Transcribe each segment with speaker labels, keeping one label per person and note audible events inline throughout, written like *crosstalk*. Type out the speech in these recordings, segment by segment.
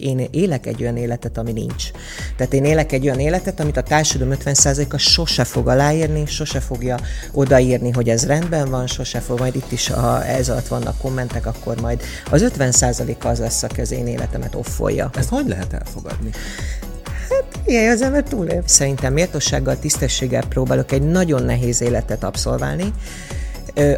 Speaker 1: Én élek egy olyan életet, ami nincs. Tehát én élek egy olyan életet, amit a társadalom 50%-a sose fog aláírni, sose fogja odaírni, hogy ez rendben van, sose fog, majd itt is, ha ez alatt vannak kommentek, akkor majd az 50% az lesz, aki az én életemet offolja.
Speaker 2: Ezt hogy lehet elfogadni?
Speaker 1: Hát ilyen az ember túlél. Szerintem méltósággal, tisztességgel próbálok egy nagyon nehéz életet abszolválni,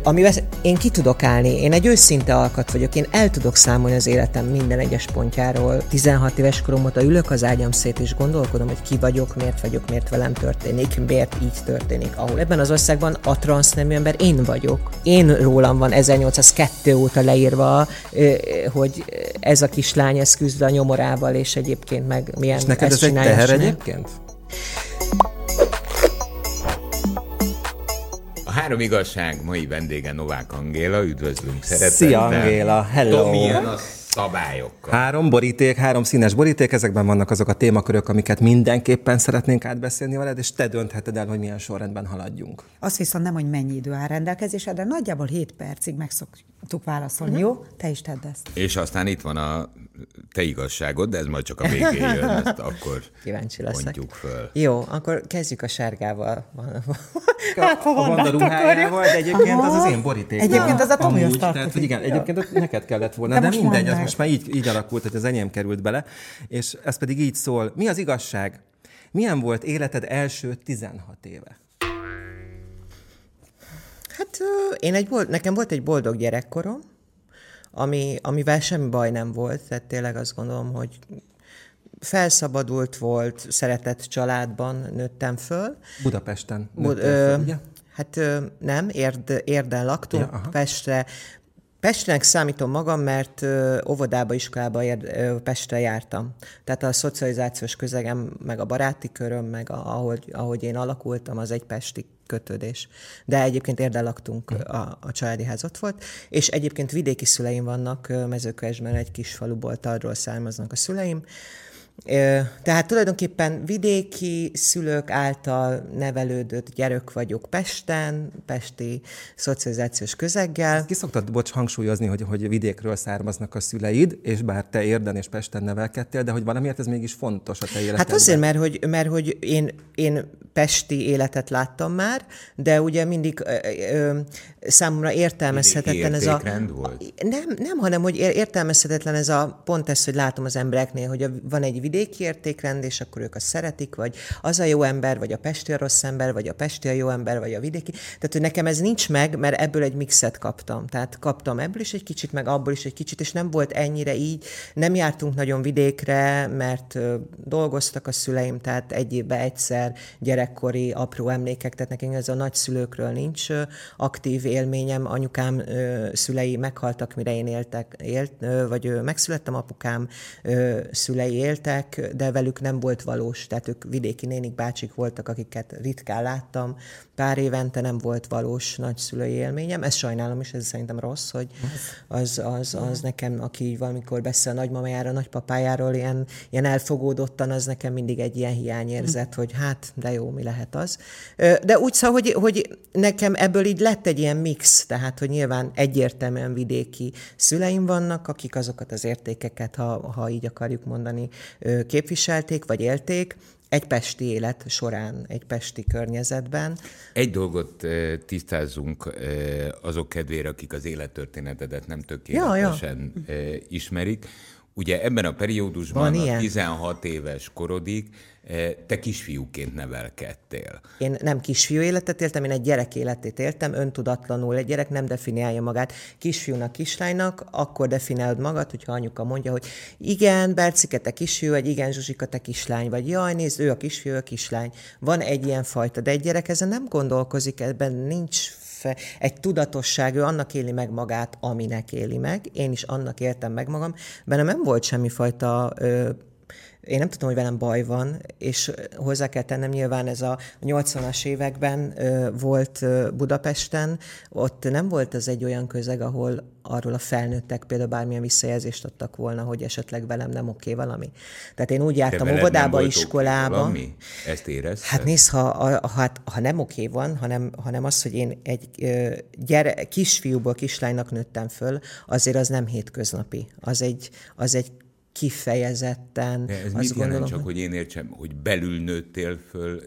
Speaker 1: amivel én ki tudok állni. Én egy őszinte alkat vagyok, én el tudok számolni az életem minden egyes pontjáról. 16 éves korom óta ülök az ágyam szét, és gondolkodom, hogy ki vagyok, miért vagyok, miért velem történik, miért így történik. Ahol ebben az országban a transznemű ember én vagyok. Én rólam van 1802 óta leírva, hogy ez a kislány, ez küzd a nyomorával, és egyébként meg milyen
Speaker 2: És neked ez egy teher egyébként?
Speaker 3: Három igazság mai vendége Novák Angéla, üdvözlünk szeretettel.
Speaker 2: Szia Angéla, hello!
Speaker 3: Milyen a szabályokkal?
Speaker 2: Három boríték, három színes boríték, ezekben vannak azok a témakörök, amiket mindenképpen szeretnénk átbeszélni veled, és te döntheted el, hogy milyen sorrendben haladjunk.
Speaker 4: Azt viszont nem, hogy mennyi idő áll rendelkezésedre, nagyjából 7 percig meg szoktuk válaszolni, uh-huh. jó? Te is tedd ezt.
Speaker 3: És aztán itt van a te igazságod, de ez majd csak a végén jön, *laughs* ezt akkor
Speaker 1: Kíváncsi leszek.
Speaker 3: mondjuk föl.
Speaker 1: Jó, akkor kezdjük a sárgával.
Speaker 2: Hát, ha van a ruhájával, de egyébként az az én borítékom.
Speaker 4: Egyébként az a Tomi
Speaker 2: Amúgy, tehát, hogy igen, egyébként neked kellett volna, de,
Speaker 4: De
Speaker 2: de
Speaker 4: most
Speaker 2: mindegy,
Speaker 4: mondd
Speaker 2: az most már így, így alakult, hogy az enyém került bele, és ez pedig így szól. Mi az igazság? Milyen volt életed első 16 éve?
Speaker 1: Hát én egy bold, nekem volt egy boldog gyerekkorom, ami, amivel semmi baj nem volt, tehát tényleg azt gondolom, hogy felszabadult volt, szeretett családban nőttem föl.
Speaker 2: Budapesten.
Speaker 1: Bud-
Speaker 2: föl, ugye?
Speaker 1: hát nem, érd, érden laktunk,
Speaker 2: Ja, aha.
Speaker 1: Pestre. Pestnek számítom magam, mert óvodába, iskolába ér, Pestre jártam. Tehát a szocializációs közegem, meg a baráti köröm, meg a, ahogy, ahogy én alakultam, az egy pesti kötődés. De egyébként érden laktunk, a, a családi ház ott volt, és egyébként vidéki szüleim vannak, ö, Mezőkövesdben egy kis faluból, Tardról származnak a szüleim, Tehát tulajdonképpen vidéki szülők által nevelődött gyerek vagyok Pesten, pesti szocializációs közeggel.
Speaker 2: Ki szoktad, bocs, hangsúlyozni, hogy, hogy vidékről származnak a szüleid, és bár te Érden és Pesten nevelkedtél, de hogy valamiért ez mégis fontos a te életedben.
Speaker 1: Hát azért, mert hogy, mert hogy én, én pesti életet láttam már, de ugye mindig ö, ö, számomra értelmezhetetlen ez a...
Speaker 3: volt?
Speaker 1: Nem, nem, hanem hogy ér- értelmezhetetlen ez a pont ez, hogy látom az embereknél, hogy a, van egy vidéki értékrend, és akkor ők azt szeretik, vagy az a jó ember, vagy a pesti a rossz ember, vagy a pesti a jó ember, vagy a vidéki. Tehát, hogy nekem ez nincs meg, mert ebből egy mixet kaptam. Tehát kaptam ebből is egy kicsit, meg abból is egy kicsit, és nem volt ennyire így. Nem jártunk nagyon vidékre, mert dolgoztak a szüleim, tehát egy évben egyszer gyerekkori apró emlékek, tehát nekünk ez a nagyszülőkről nincs aktív élményem. Anyukám szülei meghaltak, mire én éltek, élt, vagy megszülettem, apukám szülei éltek, de velük nem volt valós, tehát ők vidéki nénik, bácsik voltak, akiket ritkán láttam. Pár évente nem volt valós nagyszülői élményem. Ezt sajnálom, és ez szerintem rossz, hogy az, az, az nekem, aki valamikor beszél a nagymamájára, nagypapájáról ilyen, ilyen elfogódottan, az nekem mindig egy ilyen hiányérzet, hogy hát, de jó, mi lehet az. De úgy szóval, hogy, hogy nekem ebből így lett egy ilyen mix, tehát, hogy nyilván egyértelműen vidéki szüleim vannak, akik azokat az értékeket, ha, ha így akarjuk mondani, képviselték, vagy élték, egy pesti élet során, egy pesti környezetben.
Speaker 3: Egy dolgot tisztázzunk eh, azok kedvére, akik az élettörténetedet nem tökéletesen ja, ja. ismerik. Ugye ebben a periódusban
Speaker 1: Van
Speaker 3: a
Speaker 1: ilyen?
Speaker 3: 16 éves korodig eh, te kisfiúként nevelkedtél.
Speaker 1: Én nem kisfiú életet éltem, én egy gyerek életét éltem, öntudatlanul. Egy gyerek nem definiálja magát kisfiúnak, kislánynak, akkor definiálod magad, hogyha anyuka mondja, hogy igen, Bercike, te kisfiú, vagy igen, Zsuzsika, te kislány, vagy jaj, nézd, ő a kisfiú, ő a kislány. Van egy ilyen fajta, de egy gyerek ezen nem gondolkozik, ebben nincs egy tudatosság, ő annak éli meg magát, aminek éli meg. Én is annak éltem meg magam. Bennem nem volt semmifajta én nem tudom, hogy velem baj van, és hozzá kell tennem, nyilván ez a 80-as években volt Budapesten, ott nem volt ez egy olyan közeg, ahol arról a felnőttek például bármilyen visszajelzést adtak volna, hogy esetleg velem nem oké valami. Tehát én úgy jártam óvodába, iskolába.
Speaker 3: Valami? Ezt érezted?
Speaker 1: Hát nézd, ha, ha, hát, ha nem oké van, hanem, hanem az, hogy én egy gyere, kisfiúból kislánynak nőttem föl, azért az nem hétköznapi. Az egy, az egy kifejezetten.
Speaker 3: De ez azt mit gondolom, csak, hogy én értsem, hogy belül nőttél föl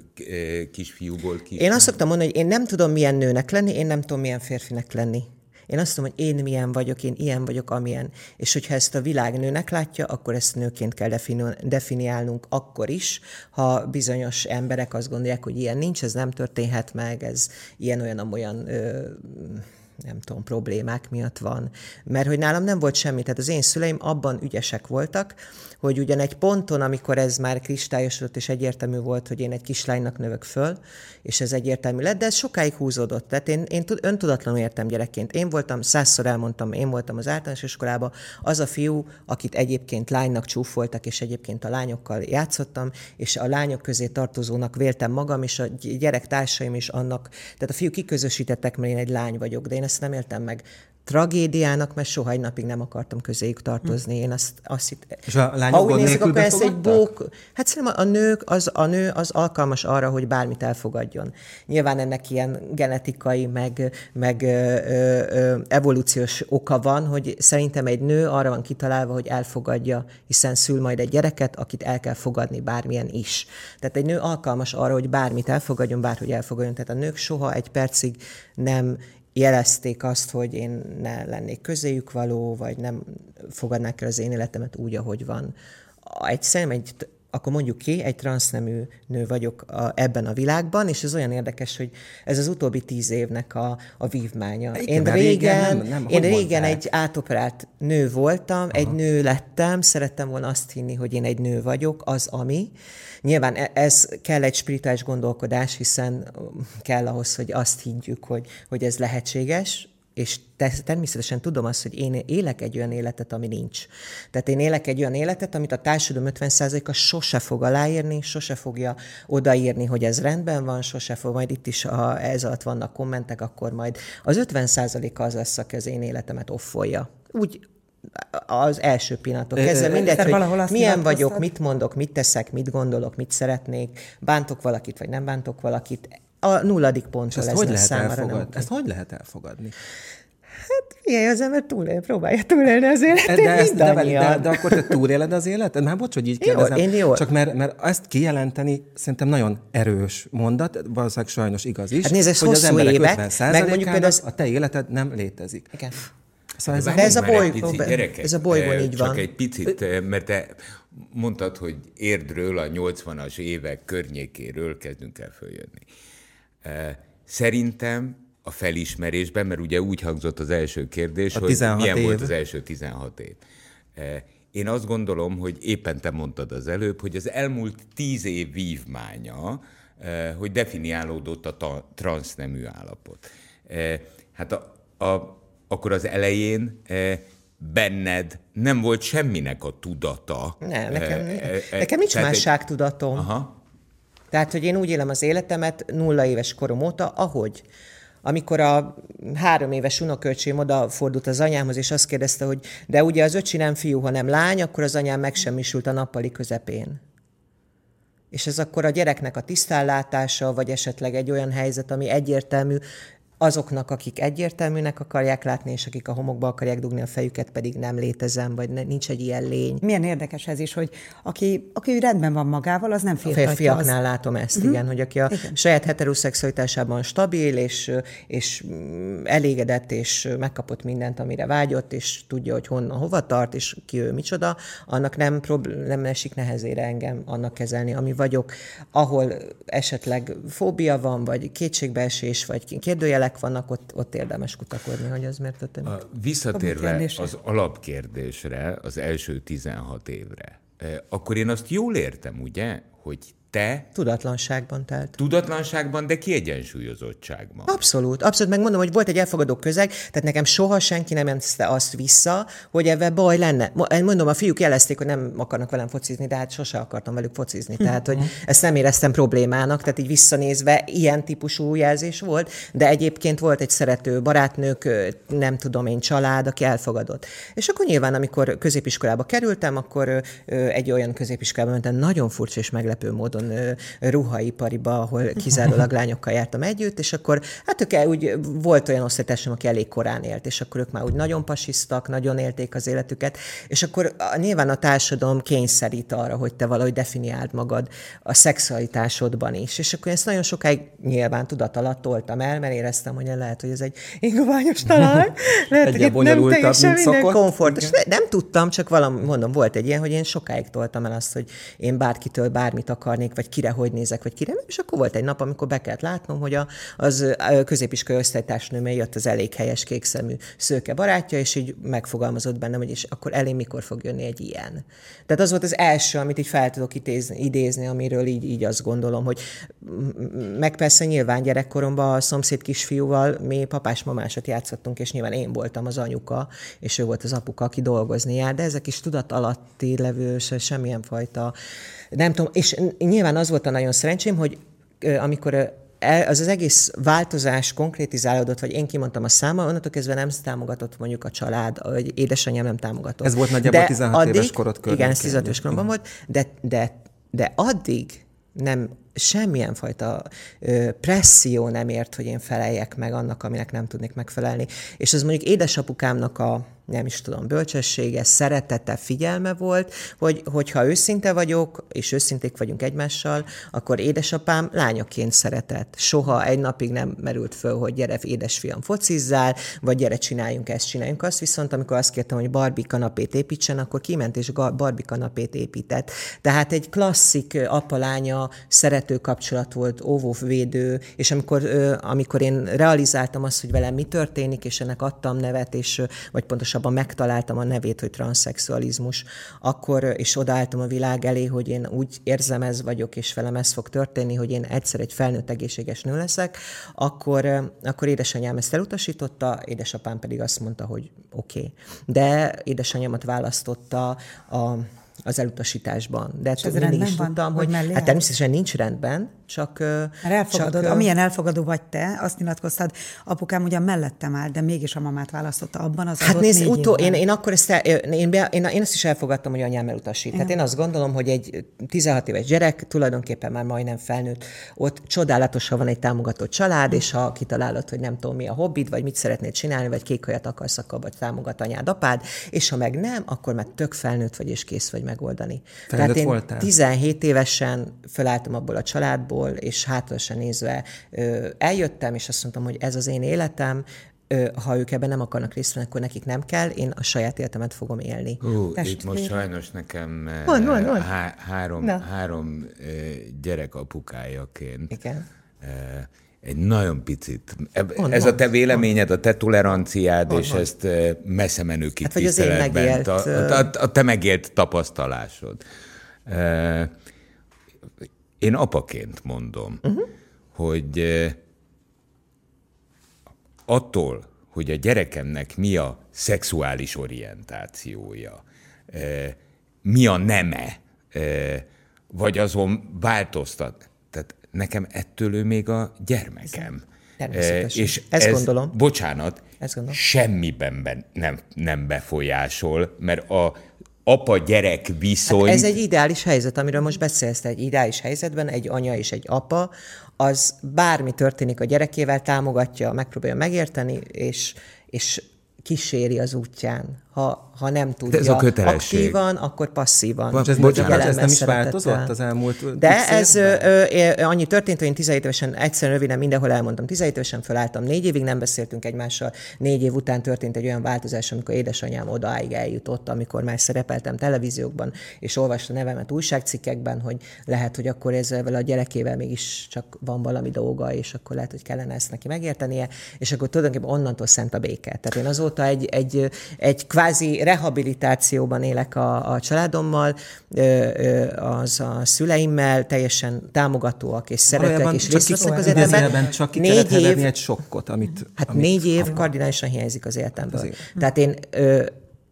Speaker 3: kisfiúból kisfiú?
Speaker 1: Én azt szoktam mondani, hogy én nem tudom milyen nőnek lenni, én nem tudom milyen férfinek lenni. Én azt tudom, hogy én milyen vagyok, én ilyen vagyok, amilyen. És hogyha ezt a világ nőnek látja, akkor ezt nőként kell definiálnunk akkor is, ha bizonyos emberek azt gondolják, hogy ilyen nincs, ez nem történhet meg, ez ilyen-olyan-olyan nem tudom, problémák miatt van. Mert hogy nálam nem volt semmi, tehát az én szüleim abban ügyesek voltak, hogy ugyan egy ponton, amikor ez már kristályosodott és egyértelmű volt, hogy én egy kislánynak növök föl, és ez egyértelmű lett, de ez sokáig húzódott. Tehát én, én öntudatlanul értem gyerekként. Én voltam, százszor elmondtam, én voltam az általános iskolában, az a fiú, akit egyébként lánynak csúfoltak, és egyébként a lányokkal játszottam, és a lányok közé tartozónak véltem magam, és a gyerek társaim is annak, tehát a fiú kiközösítettek, mert én egy lány vagyok, de én ezt nem éltem meg tragédiának, mert soha egy napig nem akartam közéjük tartozni. Én azt, azt hitt...
Speaker 2: És a lányok ha úgy nézzük, akkor ez egy bók...
Speaker 1: Hát szerintem a nők, az, a nő az alkalmas arra, hogy bármit elfogadjon. Nyilván ennek ilyen genetikai, meg, meg ö, ö, evolúciós oka van, hogy szerintem egy nő arra van kitalálva, hogy elfogadja, hiszen szül majd egy gyereket, akit el kell fogadni bármilyen is. Tehát egy nő alkalmas arra, hogy bármit elfogadjon, bárhogy elfogadjon. Tehát a nők soha egy percig nem jelezték azt, hogy én ne lennék közéjük való, vagy nem fogadnák el az én életemet úgy, ahogy van. Egy szem, egy akkor mondjuk ki, egy transznemű nő vagyok a, ebben a világban, és ez olyan érdekes, hogy ez az utóbbi tíz évnek a, a vívmánya.
Speaker 2: Igen, én régen, nem, nem,
Speaker 1: én régen egy átoperált nő voltam, Aha. egy nő lettem, szerettem volna azt hinni, hogy én egy nő vagyok, az ami. Nyilván e, ez kell egy spirituális gondolkodás, hiszen kell ahhoz, hogy azt higgyük, hogy, hogy ez lehetséges, és természetesen tudom azt, hogy én élek egy olyan életet, ami nincs. Tehát én élek egy olyan életet, amit a társadalom 50%-a sose fog aláírni, sose fogja odaírni, hogy ez rendben van, sose fog, majd itt is, ha ez alatt vannak kommentek, akkor majd az 50%-a az lesz, aki az én életemet offolja. Úgy az első pillanatok kezdve, mindegy, hogy milyen vagyok, mit mondok, mit teszek, mit gondolok, mit szeretnék, bántok valakit, vagy nem bántok valakit, a nulladik pontra lesz
Speaker 2: hogy lehet számára. Elfogad, nem ezt hogy lehet elfogadni?
Speaker 1: Hát ilyen az ember túl, próbálja túlélni az életet,
Speaker 2: de, ezt, de, de, de, akkor te túléled az életet? Már bocs, hogy így kérdezem.
Speaker 1: Jó, én jó.
Speaker 2: Csak mert, mert ezt kijelenteni szerintem nagyon erős mondat, valószínűleg sajnos igaz is,
Speaker 1: hát nézd, ez
Speaker 2: hogy az emberek
Speaker 1: évek, 50 meg mondjuk például az...
Speaker 2: a te életed nem létezik.
Speaker 1: Igen. Szóval ez, de ez, a boly, picit, gyerekek, ez a bolygón így
Speaker 3: csak
Speaker 1: van.
Speaker 3: egy picit, mert te mondtad, hogy érdről a 80-as évek környékéről kezdünk el följönni. Szerintem a felismerésben, mert ugye úgy hangzott az első kérdés, hogy milyen év. volt az első 16 év. Én azt gondolom, hogy éppen te mondtad az előbb, hogy az elmúlt tíz év vívmánya, hogy definiálódott a transznemű állapot. Hát a, a, akkor az elején benned nem volt semminek a tudata.
Speaker 1: Nem, nekem, nekem nincs másság tudatom. Aha. Tehát, hogy én úgy élem az életemet nulla éves korom óta, ahogy. Amikor a három éves unokölcsém odafordult az anyámhoz, és azt kérdezte, hogy de ugye az öcsi nem fiú, hanem lány, akkor az anyám megsemmisült a nappali közepén. És ez akkor a gyereknek a tisztállátása, vagy esetleg egy olyan helyzet, ami egyértelmű, azoknak, akik egyértelműnek akarják látni, és akik a homokba akarják dugni a fejüket, pedig nem létezem, vagy ne, nincs egy ilyen lény.
Speaker 4: Milyen érdekes ez is, hogy aki, aki rendben van magával, az nem félhetja.
Speaker 1: A férfiaknál az... látom ezt, uh-huh. igen, hogy aki a igen. saját heteroszexualitásában stabil, és, és elégedett, és megkapott mindent, amire vágyott, és tudja, hogy honnan, hova tart, és ki ő micsoda, annak nem, problém, nem esik nehezére engem annak kezelni, ami vagyok, ahol esetleg fóbia van, vagy kétségbeesés, vagy kérdőjelek hibák vannak, ott, ott érdemes kutakodni, hogy ez miért történik. A,
Speaker 3: visszatérve az alapkérdésre, az első 16 évre, eh, akkor én azt jól értem, ugye, hogy te...
Speaker 1: Tudatlanságban telt.
Speaker 3: Tudatlanságban, de kiegyensúlyozottságban.
Speaker 1: Abszolút, abszolút. Megmondom, hogy volt egy elfogadó közeg, tehát nekem soha senki nem jelentette azt vissza, hogy ebben baj lenne. Mondom, a fiúk jelezték, hogy nem akarnak velem focizni, de hát sose akartam velük focizni. Tehát, hogy ezt nem éreztem problémának, tehát így visszanézve ilyen típusú jelzés volt, de egyébként volt egy szerető barátnők, nem tudom én, család, aki elfogadott. És akkor nyilván, amikor középiskolába kerültem, akkor egy olyan középiskolába mentem, nagyon furcsa és meglepő meglepő módon ruhaipariba, ahol kizárólag lányokkal jártam együtt, és akkor hát ők úgy volt olyan osztálytársam, aki elég korán élt, és akkor ők már úgy nagyon pasisztak, nagyon élték az életüket, és akkor nyilván a társadalom kényszerít arra, hogy te valahogy definiáld magad a szexualitásodban is. És akkor ezt nagyon sokáig nyilván tudat alatt toltam el, mert éreztem, hogy lehet, hogy ez egy ingoványos talán. *laughs* Lehet, hogy itt nem teljesen minden komfortos. Ne, nem tudtam, csak valami, mondom, volt egy ilyen, hogy én sokáig toltam el azt, hogy én bárkitől bármit akarnék, vagy kire hogy nézek, vagy kire nem. És akkor volt egy nap, amikor be kellett látnom, hogy a, az középiskolai osztálytársnőm jött az elég helyes kékszemű szőke barátja, és így megfogalmazott bennem, hogy és akkor elé mikor fog jönni egy ilyen. Tehát az volt az első, amit így fel tudok idézni, idézni amiről így, így azt gondolom, hogy meg persze nyilván gyerekkoromban a szomszéd kisfiúval mi papás-mamásat játszottunk, és nyilván én voltam az anyuka, és ő volt az apuka, aki dolgozni jár, de ezek is tudat alatti levő, semmilyen fajta, nem tudom, és nyilván az volt a nagyon szerencsém, hogy amikor az az egész változás konkrétizálódott, vagy én kimondtam a száma, onnantól kezdve nem támogatott mondjuk a család, vagy édesanyám nem támogatott.
Speaker 2: Ez volt nagyjából de 16 addig, éves korod körül.
Speaker 1: Igen, 16 éves koromban volt, de, de, de addig nem semmilyen fajta ö, presszió nem ért, hogy én feleljek meg annak, aminek nem tudnék megfelelni. És az mondjuk édesapukámnak a nem is tudom, bölcsessége, szeretete, figyelme volt, hogy, hogyha őszinte vagyok, és őszinték vagyunk egymással, akkor édesapám lányaként szeretett. Soha egy napig nem merült föl, hogy gyere, édesfiam, focizzál, vagy gyere, csináljunk ezt, csináljunk azt. Viszont amikor azt kértem, hogy Barbie kanapét építsen, akkor kiment és Barbie kanapét épített. Tehát egy klasszik apa-lánya szerető kapcsolat volt, óvóvédő, és amikor, amikor én realizáltam azt, hogy velem mi történik, és ennek adtam nevet, és vagy pontosabban megtaláltam a nevét, hogy transzexualizmus, akkor is odaálltam a világ elé, hogy én úgy érzem ez vagyok, és velem ez fog történni, hogy én egyszer egy felnőtt egészséges nő leszek, akkor, akkor édesanyám ezt elutasította, édesapám pedig azt mondta, hogy oké. Okay. De édesanyámat választotta a az elutasításban. De hát mindig is tudtam, hogy, hogy hát természetesen nincs rendben, csak...
Speaker 4: Mert elfogadod, csak, amilyen elfogadó vagy te, azt nyilatkoztad, apukám ugyan mellettem áll, de mégis a mamát választotta abban az
Speaker 1: Hát nézd, utó, én, én, akkor ezt, én, én, én, én azt is elfogadtam, hogy anyám elutasít. Tehát én azt gondolom, hogy egy 16 éves gyerek, tulajdonképpen már majdnem felnőtt, ott csodálatos, ha van egy támogató család, és ha kitalálod, hogy nem tudom mi a hobbid, vagy mit szeretnéd csinálni, vagy kék hajat akarsz, akkor vagy támogat anyád, apád, és ha meg nem, akkor már tök felnőtt vagy, és kész vagy megoldani. Felnőtt Tehát én voltál? 17 évesen felálltam abból a családból, és hátrasan nézve eljöttem, és azt mondtam, hogy ez az én életem, ha ők ebben nem akarnak részt venni, akkor nekik nem kell, én a saját életemet fogom élni.
Speaker 3: Hú, itt most sajnos nekem mond, mond, mond. Há- három, három gyerek apukájaként Igen. egy nagyon picit. Mond, ez mond, a te véleményed, mond. a te toleranciád, mond, és mond. ezt messze menő hát, megélt... a, a, a te megélt tapasztalásod. Én apaként mondom, uh-huh. hogy eh, attól, hogy a gyerekemnek mi a szexuális orientációja, eh, mi a neme, eh, vagy azon változtat. Tehát nekem ettől ő még a gyermekem.
Speaker 1: És Ezt ez, gondolom.
Speaker 3: Bocsánat, Ezt gondolom. semmiben nem, nem befolyásol, mert a apa-gyerek viszony.
Speaker 1: Hát ez egy ideális helyzet, amiről most beszélsz. Egy ideális helyzetben egy anya és egy apa, az bármi történik a gyerekével, támogatja, megpróbálja megérteni, és, és kíséri az útján ha, ha nem tudja
Speaker 2: De ez a kötelesség.
Speaker 1: aktívan, akkor passzívan.
Speaker 2: Bocs, ez, bocsánat, ez nem is változott az elmúlt
Speaker 1: De ez ö, ö, annyi történt, hogy én 17 évesen, egyszerűen röviden mindenhol elmondtam, 17 évesen felálltam, négy évig nem beszéltünk egymással, négy év után történt egy olyan változás, amikor édesanyám odaáig eljutott, amikor már szerepeltem televíziókban, és olvasta nevemet újságcikkekben, hogy lehet, hogy akkor ezzel a gyerekével mégis csak van valami dolga, és akkor lehet, hogy kellene ezt neki megértenie, és akkor tulajdonképpen onnantól szent a béke. Tehát én azóta egy, egy, egy kvázi rehabilitációban élek a, a családommal, az a szüleimmel, teljesen támogatóak és szeretek, és részt vesznek az
Speaker 2: életemben. Csak ki négy év, egy sokkot, amit...
Speaker 1: Hát amit, négy év kardinálisan hiányzik az életemből. Azért. Tehát én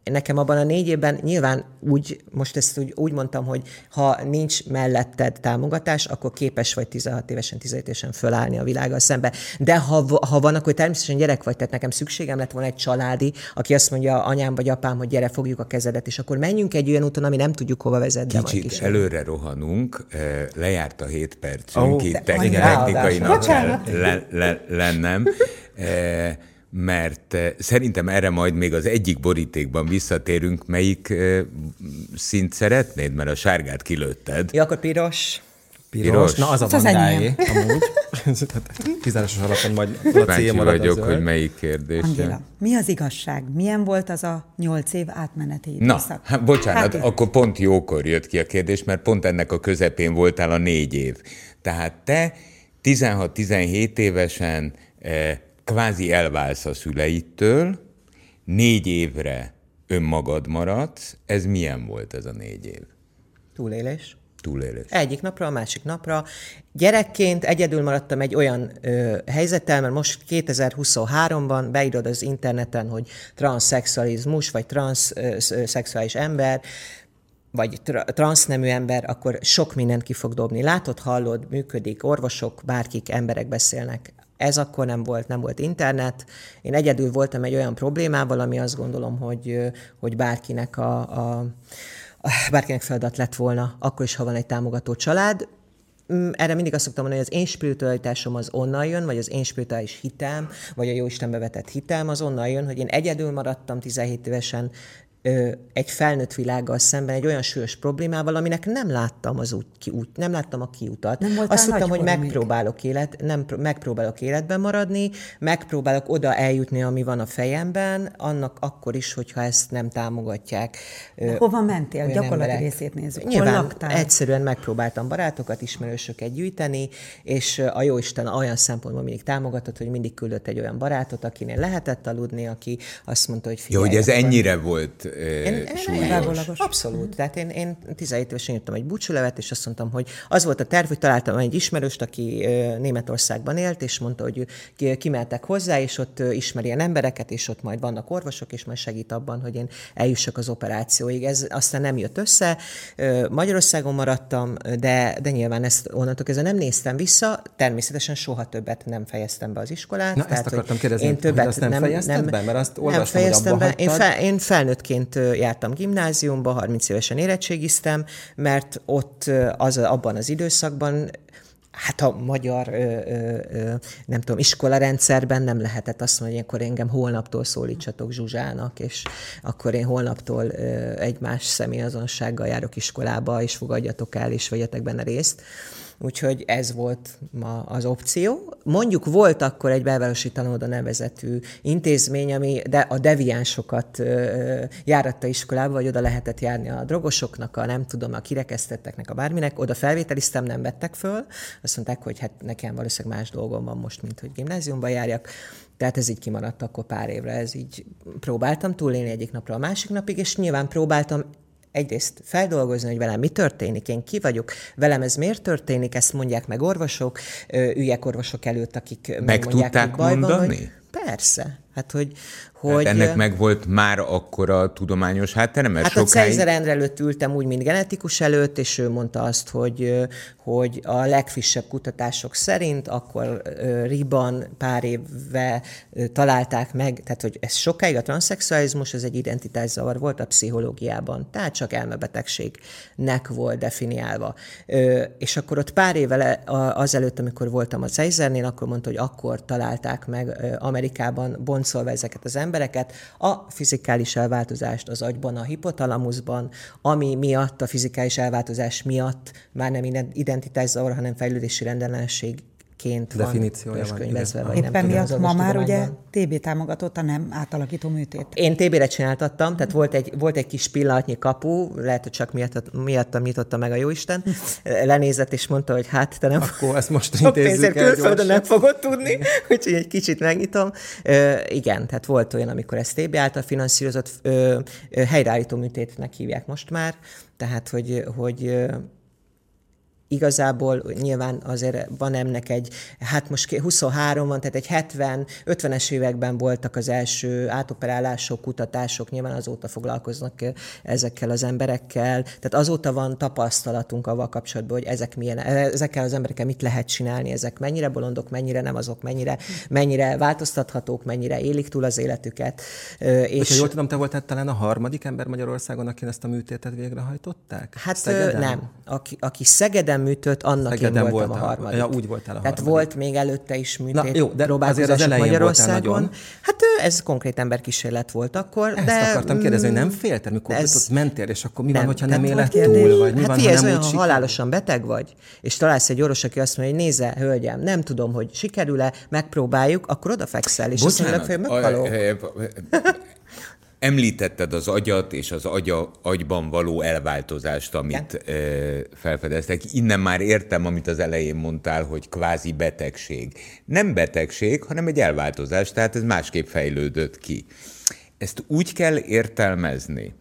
Speaker 1: nekem abban a négy évben nyilván úgy, most ezt úgy, úgy mondtam, hogy ha nincs melletted támogatás, akkor képes vagy 16 évesen, 17 évesen fölállni a világgal szembe. De ha, ha van, akkor természetesen gyerek vagy, tehát nekem szükségem lett volna egy családi, aki azt mondja anyám vagy apám, hogy gyere, fogjuk a kezedet, és akkor menjünk egy olyan úton, ami nem tudjuk hova vezet.
Speaker 3: Kicsit előre rohanunk, eh, lejárt a 7 percünk, oh, itt technikai le, le, lennem. Mert eh, szerintem erre majd még az egyik borítékban visszatérünk, melyik eh, szint szeretnéd, mert a sárgát kilőtted.
Speaker 1: Ja, akkor piros.
Speaker 2: Piros. piros. Na, az a az vandáé, *laughs* amúgy. Kizárásos alapon majd a cél marad
Speaker 3: vagyok, hogy melyik kérdés. Angéla,
Speaker 4: mi az igazság? Milyen volt az a nyolc év átmeneti időszak?
Speaker 3: Na, hát, bocsánat, hát, akkor pont jókor jött ki a kérdés, mert pont ennek a közepén voltál a négy év. Tehát te 16-17 évesen eh, kvázi elválsz a szüleidtől, négy évre önmagad maradsz. Ez milyen volt ez a négy év?
Speaker 1: Túlélés.
Speaker 3: Túlélés.
Speaker 1: Egyik napra a másik napra. Gyerekként egyedül maradtam egy olyan ö, helyzettel, mert most 2023-ban beírod az interneten, hogy transzexualizmus, vagy transzszexuális ember, vagy tra- transznemű ember, akkor sok mindent ki fog dobni. Látod, hallod, működik, orvosok, bárkik, emberek beszélnek ez akkor nem volt, nem volt internet. Én egyedül voltam egy olyan problémával, ami azt gondolom, hogy, hogy bárkinek a, a bárkinek feladat lett volna, akkor is, ha van egy támogató család. Mm, erre mindig azt szoktam mondani, hogy az én spiritualitásom az onnan jön, vagy az én spirituális hitem, vagy a jó Istenbe vetett hitem az onnan jön, hogy én egyedül maradtam 17 évesen, egy felnőtt világgal szemben egy olyan súlyos problémával, aminek nem láttam az út, ki, út nem láttam a kiutat. Nem Azt tudtam, hogy megpróbálok, élet, nem, megpróbálok életben maradni, megpróbálok oda eljutni, ami van a fejemben, annak akkor is, hogyha ezt nem támogatják.
Speaker 4: De hova mentél? Gyakorlati részét nézzük.
Speaker 1: Nyilván egyszerűen megpróbáltam barátokat, ismerősöket gyűjteni, és a Jóisten olyan szempontból mindig támogatott, hogy mindig küldött egy olyan barátot, akinél lehetett aludni, aki azt mondta, hogy
Speaker 3: figyelj. Jó, hogy ez ennyire volt én, súlyos.
Speaker 1: Abszolút. Tehát én, én 17 évesen írtam egy búcsúlevet, és azt mondtam, hogy az volt a terv, hogy találtam egy ismerőst, aki Németországban élt, és mondta, hogy kimeltek hozzá, és ott ismeri ilyen embereket, és ott majd vannak orvosok, és majd segít abban, hogy én eljussak az operációig. Ez aztán nem jött össze. Magyarországon maradtam, de, de nyilván ezt onnantól kezdve nem néztem vissza. Természetesen soha többet nem fejeztem be az iskolát.
Speaker 2: Na, tehát, ezt akartam kérdezni, én többet hogy azt nem, nem fejezted nem, be? Mert azt olvastam, nem
Speaker 1: fejeztem be. Én, fel, én felnőttként Gyerekként jártam gimnáziumba, 30 évesen érettségiztem, mert ott az, abban az időszakban hát a magyar, ö, ö, ö, nem tudom, iskolarendszerben nem lehetett azt mondani, hogy akkor engem holnaptól szólítsatok Zsuzsának, és akkor én holnaptól ö, egy más személyazonossággal járok iskolába, és fogadjatok el, és vegyetek benne részt. Úgyhogy ez volt ma az opció. Mondjuk volt akkor egy belvárosi tanóda nevezetű intézmény, ami de a deviánsokat járatta iskolába, vagy oda lehetett járni a drogosoknak, a nem tudom, a kirekesztetteknek, a bárminek. Oda felvételiztem, nem vettek föl. Azt mondták, hogy hát nekem valószínűleg más dolgom van most, mint hogy gimnáziumba járjak. Tehát ez így kimaradt akkor pár évre, ez így próbáltam túlélni egyik napra a másik napig, és nyilván próbáltam egyrészt feldolgozni, hogy velem mi történik, én ki vagyok, velem ez miért történik, ezt mondják meg orvosok, üljek orvosok előtt, akik
Speaker 3: meg tudták mondani? Vagy,
Speaker 1: persze. Hát, hogy, hogy...
Speaker 3: Hát ennek meg volt már akkor a tudományos háttere, mert
Speaker 1: Hát sokáig... a Cejzer Endre előtt ültem úgy, mint genetikus előtt, és ő mondta azt, hogy, hogy a legfrissebb kutatások szerint akkor Riban pár évve találták meg, tehát hogy ez sokáig a transzexualizmus, ez egy identitászavar volt a pszichológiában, tehát csak elmebetegségnek volt definiálva. És akkor ott pár évvel azelőtt, amikor voltam a Cejzernél, akkor mondta, hogy akkor találták meg Amerikában boncolva ezeket az embereket, a fizikális elváltozást az agyban, a hipotalamuszban, ami miatt, a fizikális elváltozás miatt már nem identitászavar, hanem fejlődési rendellenesség ként
Speaker 2: Definíciója
Speaker 1: van könyvezve, vagy
Speaker 4: Éppen nem miatt ma már ugye TB támogatott a nem átalakító műtét.
Speaker 1: Én TB-re csináltattam, tehát volt egy, volt egy kis pillanatnyi kapu, lehet, hogy csak miatt, miattam nyitotta meg a jóisten, *laughs* lenézett és mondta, hogy hát te nem
Speaker 2: Akkor ezt most *laughs* intézzük el
Speaker 1: külföldön nem fogod tudni, *laughs* úgyhogy egy kicsit megnyitom. Ö, igen, tehát volt olyan, amikor ez TB által finanszírozott ö, ö, helyreállító műtétnek hívják most már, tehát hogy, hogy igazából nyilván azért van ennek egy, hát most 23 van, tehát egy 70, 50-es években voltak az első átoperálások, kutatások, nyilván azóta foglalkoznak ezekkel az emberekkel, tehát azóta van tapasztalatunk avval kapcsolatban, hogy ezek milyen, ezekkel az emberekkel mit lehet csinálni, ezek mennyire bolondok, mennyire nem azok, mennyire, mennyire változtathatók, mennyire élik túl az életüket.
Speaker 2: És ha jól tudom, te voltál talán a harmadik ember Magyarországon, aki ezt a műtétet végrehajtották?
Speaker 1: Hát Szegeden? nem. Aki, aki Szegeden műtött, annak Szegeden én voltam voltál, a harmadik.
Speaker 2: Ja, úgy voltál a
Speaker 1: harmadik. Tehát volt még előtte is műtét
Speaker 2: Na, jó, de azért az elején Magyarországon.
Speaker 1: Hát ez konkrét emberkísérlet volt akkor.
Speaker 2: Ezt de, akartam kérdezni, hogy nem mm, féltem, mikor ez, ott mentél, és akkor mi nem, van, hogyha nem élet túl, vagy mi
Speaker 1: hát
Speaker 2: van,
Speaker 1: ha
Speaker 2: nem
Speaker 1: olyan, ha halálosan beteg vagy, és találsz egy orvos, aki azt mondja, hogy nézze, hölgyem, nem tudom, hogy sikerül-e, megpróbáljuk, akkor odafekszel, és Bocsánat, azt mondja, hogy meghalok.
Speaker 3: Említetted az agyat és az agya, agyban való elváltozást, amit Igen. felfedeztek. Innen már értem, amit az elején mondtál, hogy kvázi betegség. Nem betegség, hanem egy elváltozás, tehát ez másképp fejlődött ki. Ezt úgy kell értelmezni,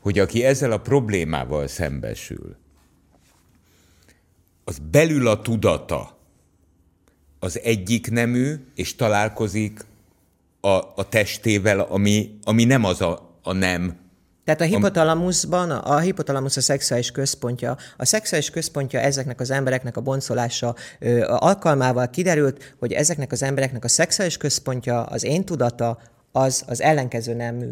Speaker 3: hogy aki ezzel a problémával szembesül, az belül a tudata az egyik nemű, és találkozik a, a testével, ami, ami nem az a, a nem,
Speaker 1: tehát a hipotalamuszban, a hipotalamusz a szexuális központja. A szexuális központja ezeknek az embereknek a boncolása ö, alkalmával kiderült, hogy ezeknek az embereknek a szexuális központja, az én tudata, az az ellenkező nemű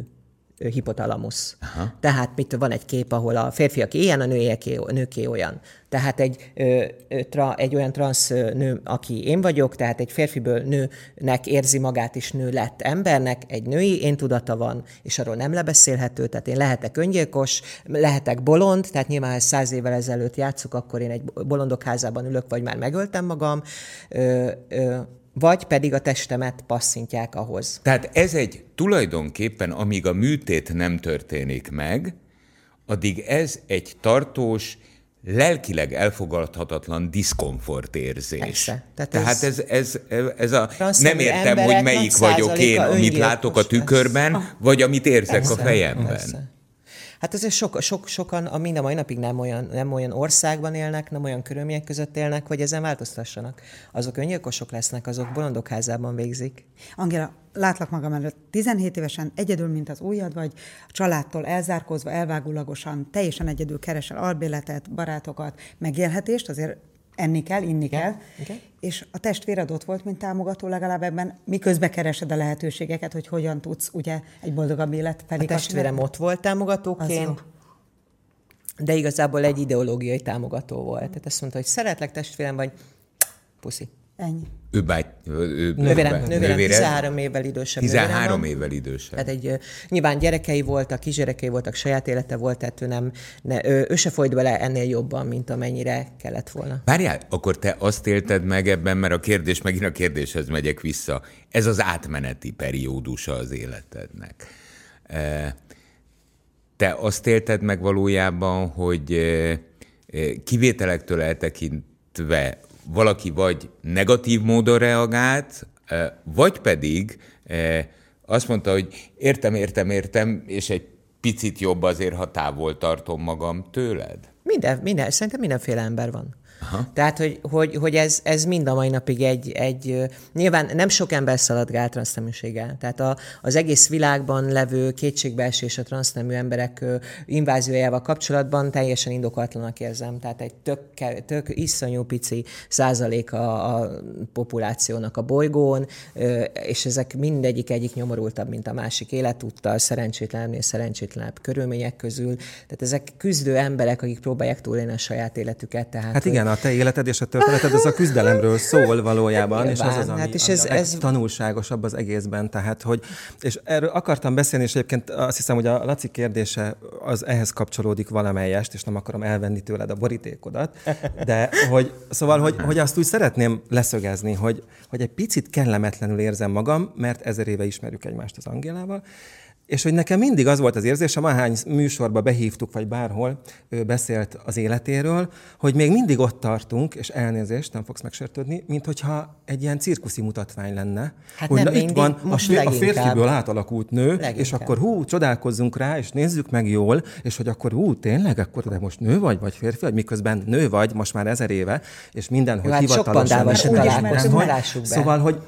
Speaker 1: hipotalamusz. Aha. Tehát mit van egy kép, ahol a férfiak ilyen, a nőieké, a nőké olyan. Tehát egy, ö, tra, egy olyan transz nő, aki én vagyok, tehát egy férfiből nőnek érzi magát, és nő lett embernek, egy női én tudata van, és arról nem lebeszélhető, tehát én lehetek öngyilkos, lehetek bolond, tehát nyilván, ha száz évvel ezelőtt játszok, akkor én egy bolondok házában ülök, vagy már megöltem magam, ö, ö, vagy pedig a testemet passzintják ahhoz.
Speaker 3: Tehát ez egy tulajdonképpen, amíg a műtét nem történik meg, addig ez egy tartós, lelkileg elfogadhatatlan diszkomfort érzés. Persze. Tehát, Tehát ez, ez, ez, ez a nem értem, hogy melyik vagyok én, amit látok a tükörben, persze. vagy amit érzek persze, a fejemben. Persze.
Speaker 1: Hát azért sok, sok, sokan a mind a mai napig nem olyan, nem olyan országban élnek, nem olyan körülmények között élnek, hogy ezen változtassanak. Azok öngyilkosok lesznek, azok bolondokházában végzik.
Speaker 4: Angela, látlak magam előtt 17 évesen egyedül, mint az újad vagy, a családtól elzárkózva, elvágólagosan, teljesen egyedül keresel albéletet, barátokat, megélhetést, azért enni kell, inni Igen. kell, Igen. és a testvéred ott volt, mint támogató legalább ebben, miközben keresed a lehetőségeket, hogy hogyan tudsz ugye egy boldogabb élet felé.
Speaker 1: A testvérem ott volt támogatóként, de igazából egy ideológiai támogató volt. Tehát azt mondta, hogy szeretlek testvérem, vagy puszi.
Speaker 4: Ennyi.
Speaker 3: Ő, báty, ő
Speaker 1: nővérem, nővérem, 13 évvel idősebb.
Speaker 3: 13 évvel idősebb.
Speaker 1: Tehát egy, nyilván gyerekei voltak, kisgyerekei voltak, saját élete volt, tehát ő, nem, ne, ő, ő se folyt bele ennél jobban, mint amennyire kellett volna.
Speaker 3: Várjál, akkor te azt élted meg ebben, mert a kérdés, megint a kérdéshez megyek vissza. Ez az átmeneti periódusa az életednek. Te azt élted meg valójában, hogy kivételektől eltekintve valaki vagy negatív módon reagált, vagy pedig azt mondta, hogy értem, értem, értem, és egy picit jobb azért, ha távol tartom magam tőled?
Speaker 1: Minden, minden, szerintem mindenféle ember van. Aha. Tehát, hogy, hogy, hogy ez, ez mind a mai napig egy, egy, nyilván nem sok ember szaladgál transzneműséggel. Tehát a, az egész világban levő kétségbeesés a transznemű emberek inváziójával kapcsolatban teljesen indokatlanak érzem. Tehát egy tök, tök iszonyú pici százalék a, a populációnak a bolygón, és ezek mindegyik egyik nyomorultabb, mint a másik életúttal, szerencsétlenebb, szerencsétlenebb körülmények közül. Tehát ezek küzdő emberek, akik próbálják túlélni a saját életüket. Tehát,
Speaker 2: hát igen, a te életed és a történeted az a küzdelemről szól valójában, Nyilván, és az az, ami, hát és ez, ami ez... tanulságosabb az egészben. Tehát, hogy, és erről akartam beszélni, és egyébként azt hiszem, hogy a Laci kérdése az ehhez kapcsolódik valamelyest, és nem akarom elvenni tőled a borítékodat, de hogy, szóval, hogy, hogy azt úgy szeretném leszögezni, hogy, hogy egy picit kellemetlenül érzem magam, mert ezer éve ismerjük egymást az Angélával, és hogy nekem mindig az volt az érzésem, ahány műsorba behívtuk, vagy bárhol ő beszélt az életéről, hogy még mindig ott tartunk, és elnézést, nem fogsz megsértődni, mint hogyha egy ilyen cirkuszi mutatvány lenne.
Speaker 1: Hát hogy na,
Speaker 2: itt van a, a férfiből átalakult nő, leginkább. és akkor hú, csodálkozzunk rá, és nézzük meg jól, és hogy akkor hú, tényleg, akkor de most nő vagy, vagy férfi, vagy miközben nő vagy, most már ezer éve, és mindenhol
Speaker 1: hát
Speaker 2: hivatalosan.
Speaker 1: Sok találkozunk,
Speaker 2: Szóval, hogy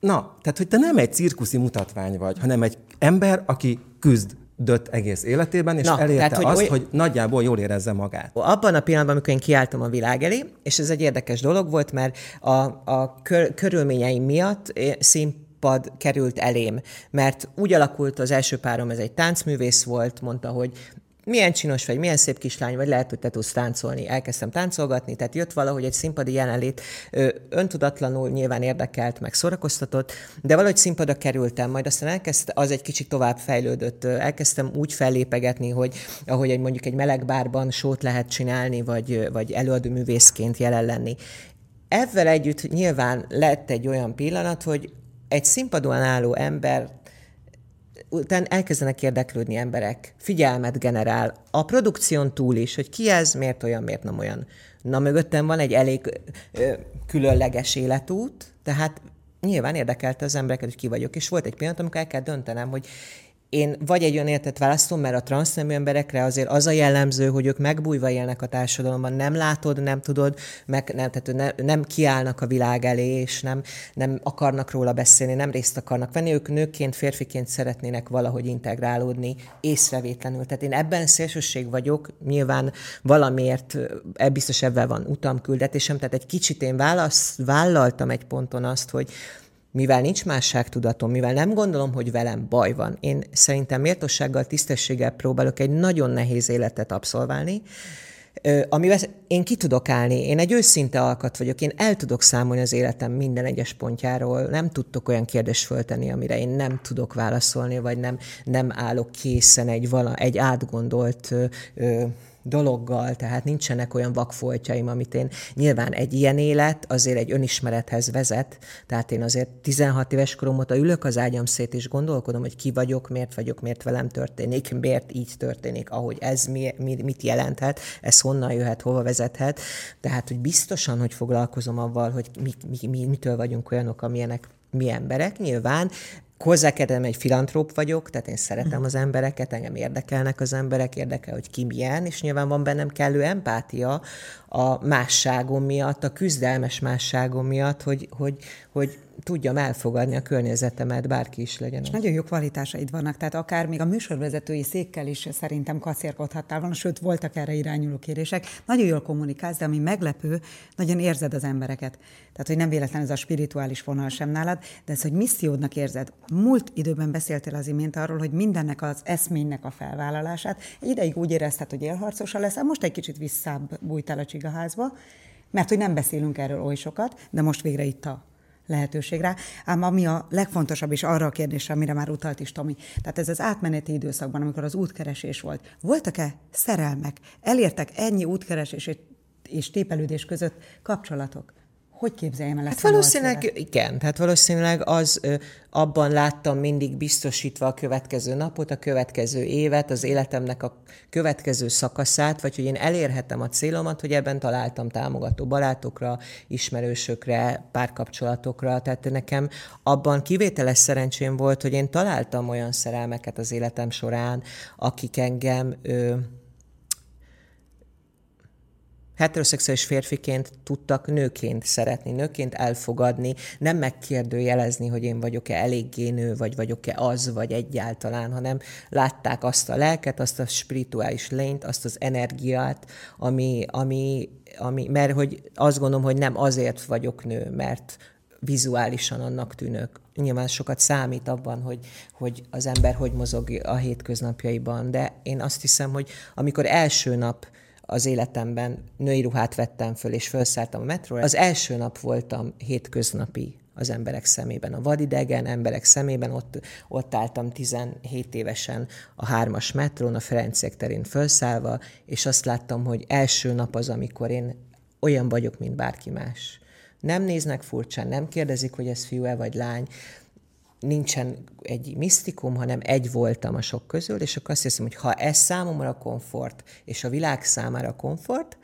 Speaker 2: Na, tehát, hogy te nem egy cirkuszi mutatvány vagy, hanem egy ember, aki küzd dött egész életében, és Na, elérte tehát, hogy azt, oly... hogy nagyjából jól érezze magát.
Speaker 1: Abban a pillanatban, amikor én kiálltam a világ elé, és ez egy érdekes dolog volt, mert a, a kör, körülményeim miatt színpad került elém, mert úgy alakult az első párom, ez egy táncművész volt, mondta, hogy milyen csinos vagy, milyen szép kislány vagy, lehet, hogy te tudsz táncolni. Elkezdtem táncolgatni, tehát jött valahogy egy színpadi jelenlét, öntudatlanul nyilván érdekelt, meg szórakoztatott, de valahogy színpadra kerültem, majd aztán elkezd, az egy kicsit tovább fejlődött, elkezdtem úgy fellépegetni, hogy ahogy egy mondjuk egy melegbárban sót lehet csinálni, vagy, vagy előadó művészként jelen lenni. Ezzel együtt nyilván lett egy olyan pillanat, hogy egy színpadon álló ember utána elkezdenek érdeklődni emberek, figyelmet generál, a produkción túl is, hogy ki ez, miért olyan, miért nem olyan. Na, mögöttem van egy elég ö, különleges életút, tehát nyilván érdekelte az embereket, hogy ki vagyok, és volt egy pillanat, amikor el kell döntenem, hogy én vagy egy olyan életet választom, mert a transznemű emberekre azért az a jellemző, hogy ők megbújva élnek a társadalomban, nem látod, nem tudod, meg nem, tehát ne, nem kiállnak a világ elé, és nem, nem akarnak róla beszélni, nem részt akarnak venni, ők nőként, férfiként szeretnének valahogy integrálódni észrevétlenül. Tehát én ebben szélsőség vagyok, nyilván valamiért e biztos ebben van utamküldetésem, tehát egy kicsit én válasz, vállaltam egy ponton azt, hogy mivel nincs másságtudatom, mivel nem gondolom, hogy velem baj van, én szerintem méltósággal, tisztességgel próbálok egy nagyon nehéz életet abszolválni, amivel én ki tudok állni, én egy őszinte alkat vagyok, én el tudok számolni az életem minden egyes pontjáról, nem tudtok olyan kérdést föltenni, amire én nem tudok válaszolni, vagy nem, nem állok készen egy, vala, egy átgondolt ö, dologgal, tehát nincsenek olyan vakfoltjaim, amit én nyilván egy ilyen élet azért egy önismerethez vezet, tehát én azért 16 éves korom óta ülök az ágyam szét, és gondolkodom, hogy ki vagyok, miért vagyok, miért velem történik, miért így történik, ahogy ez mi, mi, mit jelenthet, ez honnan jöhet, hova vezethet, tehát hogy biztosan, hogy foglalkozom avval, hogy mi, mi, mi, mitől vagyunk olyanok, amilyenek mi emberek. Nyilván hozzákedem, egy filantróp vagyok, tehát én szeretem az embereket, engem érdekelnek az emberek, érdekel, hogy ki milyen, és nyilván van bennem kellő empátia a másságom miatt, a küzdelmes másságom miatt, hogy, hogy, hogy tudjam elfogadni a környezetemet, bárki is legyen.
Speaker 4: És nagyon jó kvalitásaid vannak, tehát akár még a műsorvezetői székkel is szerintem kacérkodhattál volna, sőt, voltak erre irányuló kérések. Nagyon jól kommunikálsz, de ami meglepő, nagyon érzed az embereket. Tehát, hogy nem véletlen ez a spirituális vonal sem nálad, de ez, hogy missziódnak érzed. Múlt időben beszéltél az imént arról, hogy mindennek az eszménynek a felvállalását. Egy ideig úgy érezted, hogy élharcosa lesz, most egy kicsit visszább bújtál a csigaházba, mert hogy nem beszélünk erről oly sokat, de most végre itt a lehetőség rá. Ám ami a legfontosabb, és arra a kérdésre, amire már utalt is Tomi, tehát ez az átmeneti időszakban, amikor az útkeresés volt, voltak-e szerelmek? Elértek ennyi útkeresés és tépelődés között kapcsolatok? Hogy képzeljem el ezt?
Speaker 1: Hát valószínűleg igen, tehát valószínűleg az ö, abban láttam mindig biztosítva a következő napot, a következő évet, az életemnek a következő szakaszát, vagy hogy én elérhetem a célomat, hogy ebben találtam támogató barátokra, ismerősökre, párkapcsolatokra, tehát nekem abban kivételes szerencsém volt, hogy én találtam olyan szerelmeket az életem során, akik engem ö, heteroszexuális férfiként tudtak nőként szeretni, nőként elfogadni, nem megkérdőjelezni, hogy én vagyok-e eléggé nő, vagy vagyok-e az, vagy egyáltalán, hanem látták azt a lelket, azt a spirituális lényt, azt az energiát, ami, ami, ami mert hogy azt gondolom, hogy nem azért vagyok nő, mert vizuálisan annak tűnök. Nyilván sokat számít abban, hogy, hogy az ember hogy mozog a hétköznapjaiban, de én azt hiszem, hogy amikor első nap az életemben női ruhát vettem föl, és felszálltam a metróra. Az első nap voltam hétköznapi az emberek szemében, a vadidegen emberek szemében, ott, ott álltam 17 évesen a hármas metrón, a Ferenciek terén felszállva, és azt láttam, hogy első nap az, amikor én olyan vagyok, mint bárki más. Nem néznek furcsán, nem kérdezik, hogy ez fiú-e vagy lány, nincsen egy misztikum, hanem egy voltam a sok közül, és akkor azt hiszem, hogy ha ez számomra komfort, és a világ számára komfort,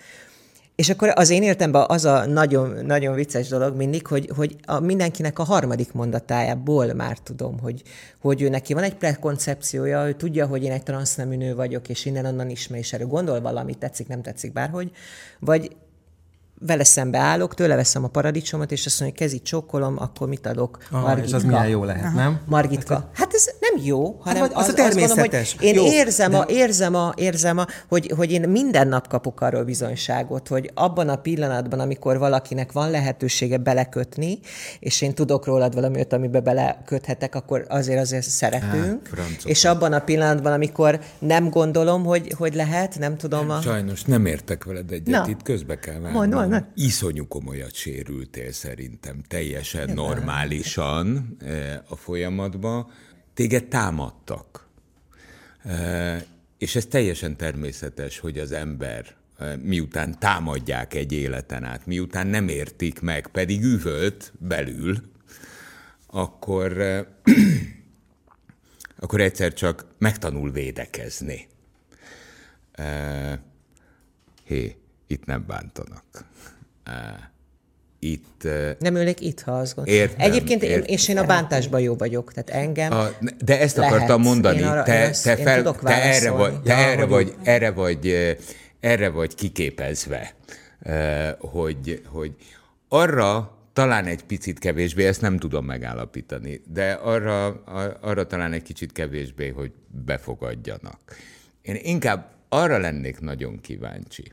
Speaker 1: és akkor az én életemben az a nagyon, nagyon vicces dolog mindig, hogy, hogy a mindenkinek a harmadik mondatájából már tudom, hogy, hogy ő neki van egy prekoncepciója, ő tudja, hogy én egy transznemű nő vagyok, és innen-onnan ismer, és erről gondol valamit, tetszik, nem tetszik, bárhogy, vagy vele szembe állok, tőle veszem a paradicsomot, és azt mondja, hogy kezit csókolom, akkor mit adok?
Speaker 2: Ah, Margitka. És az milyen jó lehet, Aha. nem?
Speaker 1: Margitka. Hát ez nem jó,
Speaker 2: hanem hát, az, az, a természetes.
Speaker 1: Azt hogy én jó, érzem, de... a, érzem, a, érzem a, hogy, hogy én minden nap kapok arról bizonyságot, hogy abban a pillanatban, amikor valakinek van lehetősége belekötni, és én tudok rólad valami amiben beleköthetek, akkor azért azért szeretünk. Há, és abban a pillanatban, amikor nem gondolom, hogy, hogy lehet, nem tudom. A...
Speaker 3: Sajnos nem értek veled egyet, Na. itt közbe kell válnom vannak? Iszonyú komolyat sérültél szerintem, teljesen Nem normálisan e, a folyamatban. Téged támadtak. És ez teljesen természetes, hogy az ember miután támadják egy életen át, miután nem értik meg, pedig üvölt belül, akkor, *clears throat* akkor egyszer csak megtanul védekezni. Hé, itt nem bántanak. Itt...
Speaker 1: Nem ülnék itt, ha azt gondolom. Értem, Egyébként értem. Én, és én a bántásban jó vagyok, tehát engem a,
Speaker 3: De ezt lehet. akartam mondani, arra, te, te, fel, te, erre vagy, te ja, erre, vagy, erre, vagy, erre vagy kiképezve, hogy, hogy arra talán egy picit kevésbé, ezt nem tudom megállapítani, de arra, arra talán egy kicsit kevésbé, hogy befogadjanak. Én inkább arra lennék nagyon kíváncsi,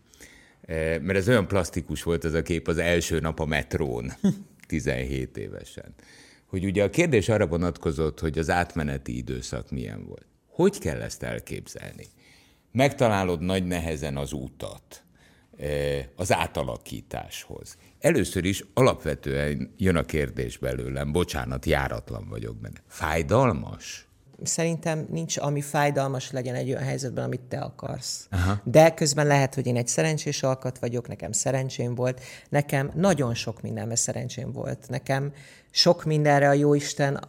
Speaker 3: mert ez olyan plastikus volt ez a kép az első nap a metrón, *laughs* 17 évesen. Hogy ugye a kérdés arra vonatkozott, hogy az átmeneti időszak milyen volt. Hogy kell ezt elképzelni? Megtalálod nagy nehezen az útat eh, az átalakításhoz. Először is alapvetően jön a kérdés belőlem, bocsánat, járatlan vagyok benne. Fájdalmas?
Speaker 1: Szerintem nincs, ami fájdalmas legyen egy olyan helyzetben, amit te akarsz. Aha. De közben lehet, hogy én egy szerencsés alkat vagyok, nekem szerencsém volt, nekem nagyon sok mindenben szerencsém volt. Nekem sok mindenre a Jóisten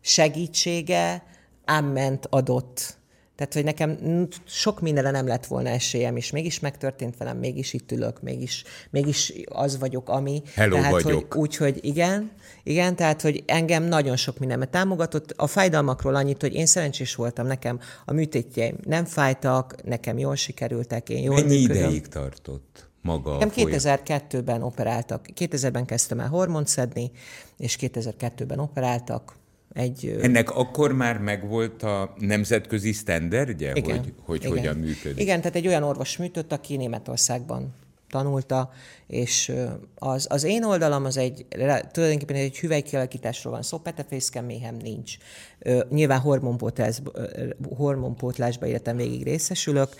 Speaker 1: segítsége, ámment adott tehát, hogy nekem sok mindenre nem lett volna esélyem, és mégis megtörtént velem, mégis itt ülök, mégis, mégis az vagyok, ami.
Speaker 3: Hello
Speaker 1: tehát,
Speaker 3: vagyok.
Speaker 1: Hogy, úgy, hogy igen, igen, tehát, hogy engem nagyon sok mindenben támogatott. A fájdalmakról annyit, hogy én szerencsés voltam, nekem a műtétjeim nem fájtak, nekem jól sikerültek, én jól
Speaker 3: Mennyi működöm. ideig tartott? maga
Speaker 1: Nekem 2002-ben operáltak. 2000-ben kezdtem el hormont szedni, és 2002-ben operáltak egy...
Speaker 3: Ennek akkor már megvolt a nemzetközi sztenderdje, igen, hogy, hogy igen. hogyan működik?
Speaker 1: Igen, tehát egy olyan orvos műtött, aki Németországban tanulta, és az, az én oldalam az egy, tulajdonképpen egy hüvelykialakításról van szó, petefészken méhem nincs. Nyilván hormonpótlás, hormonpótlásba életem végig részesülök,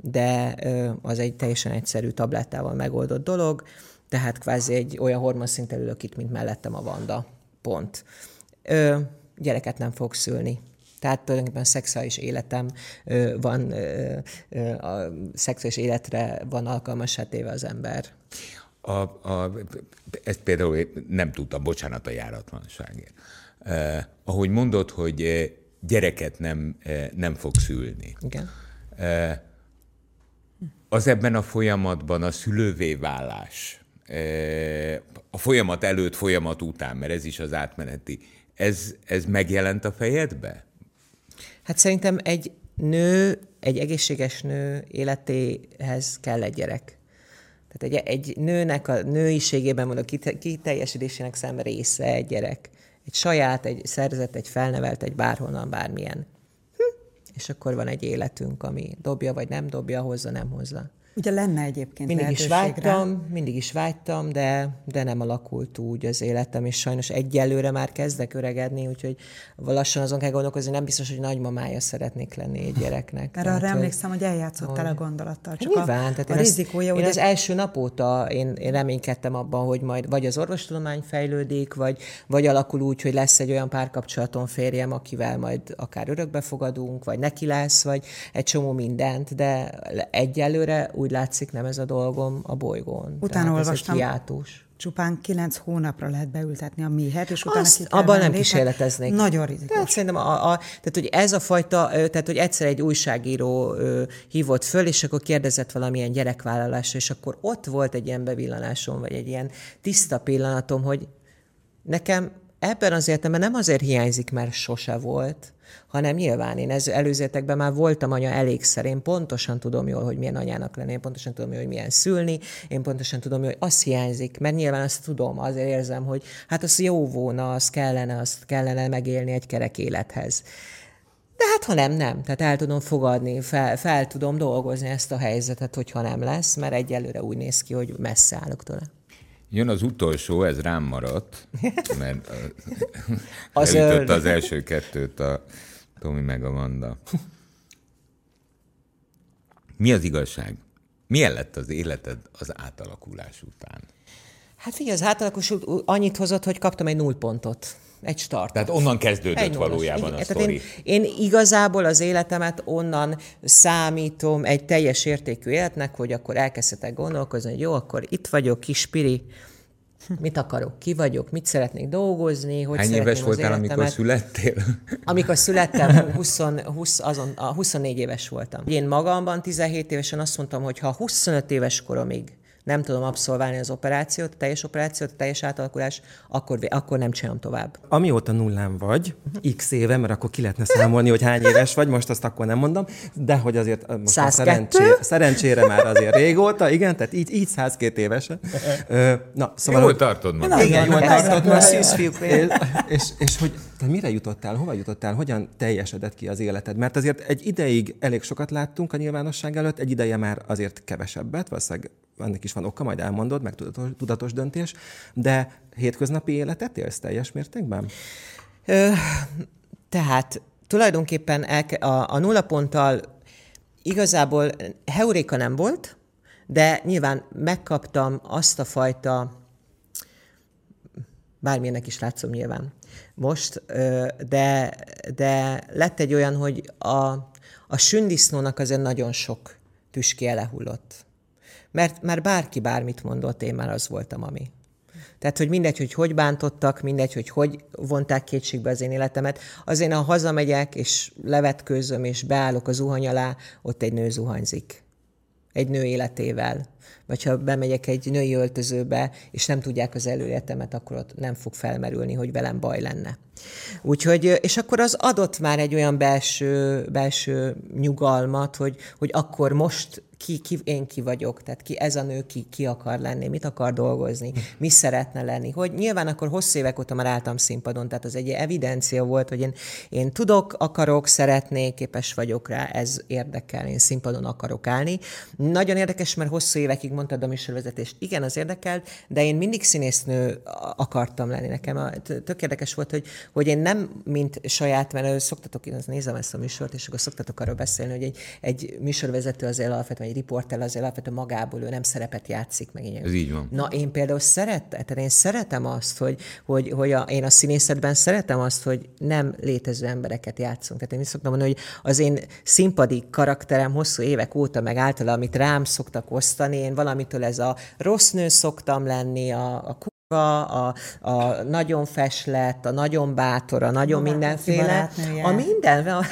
Speaker 1: de az egy teljesen egyszerű tablettával megoldott dolog, tehát kvázi egy olyan hormonszinten ülök itt, mint mellettem a Vanda. Pont ö, gyereket nem fog szülni. Tehát tulajdonképpen szexuális életem ö, van, ö, ö, a szexuális életre van alkalmas téve az ember.
Speaker 3: A, a, ezt például nem tudtam, bocsánat a járatlanságért. Uh, ahogy mondod, hogy gyereket nem, nem fog szülni.
Speaker 1: Igen.
Speaker 3: Uh, az ebben a folyamatban a szülővé válás, a folyamat előtt, folyamat után, mert ez is az átmeneti ez, ez megjelent a fejedbe?
Speaker 1: Hát szerintem egy nő, egy egészséges nő életéhez kell egy gyerek. Tehát egy, egy nőnek a nőiségében mondok kiteljesedésének szembe része egy gyerek. Egy saját, egy szerzett, egy felnevelt, egy bárhonnan, bármilyen. Hm. És akkor van egy életünk, ami dobja vagy nem dobja, hozza, nem hozza.
Speaker 4: Ugye lenne egyébként
Speaker 1: Mindig is vágytam, mindig is vágytam, de, de nem alakult úgy az életem, és sajnos egyelőre már kezdek öregedni, úgyhogy lassan azon kell gondolkozni, nem biztos, hogy nagymamája szeretnék lenni egy gyereknek.
Speaker 4: Erre arra emlékszem, hogy eljátszottál a gondolattal. Csak
Speaker 1: nyilván, a, tehát a én, rizikója, én ugye... az első nap óta én, én reménykedtem abban, hogy majd vagy az orvostudomány fejlődik, vagy, vagy alakul úgy, hogy lesz egy olyan párkapcsolaton férjem, akivel majd akár örökbe fogadunk, vagy neki lesz, vagy egy csomó mindent, de egyelőre úgy látszik nem ez a dolgom a bolygón.
Speaker 4: Utána olvastam.
Speaker 1: hiátus.
Speaker 4: csupán kilenc hónapra lehet beültetni a méhet, és utána
Speaker 1: Azt, abban nem kísérleteznék.
Speaker 4: Nagyon rizikós.
Speaker 1: Tehát szerintem, a, a, tehát, hogy ez a fajta, tehát, hogy egyszer egy újságíró ö, hívott föl, és akkor kérdezett valamilyen gyerekvállalásra, és akkor ott volt egy ilyen bevillanásom, vagy egy ilyen tiszta pillanatom, hogy nekem ebben az értelemben nem azért hiányzik, mert sose volt, hanem nyilván én ez előzétekben már voltam anya elégszer, én pontosan tudom jól, hogy milyen anyának lenni, én pontosan tudom jól, hogy milyen szülni, én pontosan tudom jól, hogy az hiányzik, mert nyilván azt tudom, azért érzem, hogy hát az jó volna, az kellene, azt kellene megélni egy kerek élethez. De hát ha nem, nem. Tehát el tudom fogadni, fel, fel tudom dolgozni ezt a helyzetet, hogyha nem lesz, mert egyelőre úgy néz ki, hogy messze állok tőle.
Speaker 3: Jön az utolsó, ez rám maradt, *laughs* mert az elütötte az első kettőt a Tomi meg a Manda. Mi az igazság? Milyen lett az életed az átalakulás után?
Speaker 1: Hát figyelj, az átalakulás annyit hozott, hogy kaptam egy nullpontot. Egy start.
Speaker 3: Tehát onnan kezdődött egy valójában a sztori.
Speaker 1: Én, én igazából az életemet onnan számítom egy teljes értékű életnek, hogy akkor elkezdhetek gondolkozni, hogy jó, akkor itt vagyok, kis Piri, mit akarok, ki vagyok, mit szeretnék dolgozni, hogy
Speaker 3: Hány éves voltál, amikor születtél? *laughs*
Speaker 1: Amikor születtem, 20, 20, azon, a 24 éves voltam. Én magamban 17 évesen azt mondtam, hogy ha 25 éves koromig nem tudom abszolválni az operációt, a teljes operációt, a teljes átalakulás, akkor, akkor nem csinálom tovább.
Speaker 2: Amióta nullán vagy, x éve, mert akkor ki lehetne számolni, hogy hány éves vagy, most azt akkor nem mondom, de hogy azért most a szerencsére, szerencsére már azért régóta, igen, tehát így, így 102 évesen.
Speaker 3: Na, szóval... Jól tartod
Speaker 2: magad. Igen, jól tartod magad. És, és, és hogy te mire jutottál, hova jutottál, hogyan teljesedett ki az életed? Mert azért egy ideig elég sokat láttunk a nyilvánosság előtt, egy ideje már azért kevesebbet, valószínűleg ennek is van oka, majd elmondod, meg tudatos, tudatos döntés, de hétköznapi életet élsz teljes mértékben? Ö,
Speaker 1: tehát tulajdonképpen el, a, a nulla ponttal igazából heuréka nem volt, de nyilván megkaptam azt a fajta, bármilyennek is látszom nyilván most, de, de lett egy olyan, hogy a, a sündisznónak azért nagyon sok tüski elehullott. Mert már bárki bármit mondott, én már az voltam, ami. Tehát, hogy mindegy, hogy hogy bántottak, mindegy, hogy hogy vonták kétségbe az én életemet. Az én, ha hazamegyek, és levetkőzöm, és beállok az zuhany alá, ott egy nő zuhanyzik. Egy nő életével. Vagy ha bemegyek egy női öltözőbe, és nem tudják az előéletemet, akkor ott nem fog felmerülni, hogy velem baj lenne. Úgyhogy, és akkor az adott már egy olyan belső, belső nyugalmat, hogy, hogy akkor most ki, ki, én ki vagyok, tehát ki ez a nő, ki, ki akar lenni, mit akar dolgozni, mi szeretne lenni. Hogy nyilván akkor hosszú évek óta már álltam színpadon, tehát az egy evidencia volt, hogy én, én tudok, akarok, szeretnék, képes vagyok rá, ez érdekel, én színpadon akarok állni. Nagyon érdekes, mert hosszú évekig mondtad a műsorvezetést, igen, az érdekelt, de én mindig színésznő akartam lenni. Nekem tök érdekes volt, hogy, hogy én nem, mint saját, mert szoktatok, én nézem ezt a műsort, és akkor szoktatok arról beszélni, hogy egy, egy műsorvezető azért alapvetően, egy riporter azért alapvetően magából ő nem szerepet játszik meg.
Speaker 3: Ilyen. Ez így van.
Speaker 1: Na, én például szeretem, én szeretem azt, hogy, hogy, hogy a, én a színészetben szeretem azt, hogy nem létező embereket játszunk. Tehát én is szoktam mondani, hogy az én színpadi karakterem hosszú évek óta, meg általában, amit rám szoktak osztani, én valamitől ez a rossz nő szoktam lenni, a, a a, a nagyon feslett, a nagyon bátor, a nagyon mindenféle, a minden, *laughs*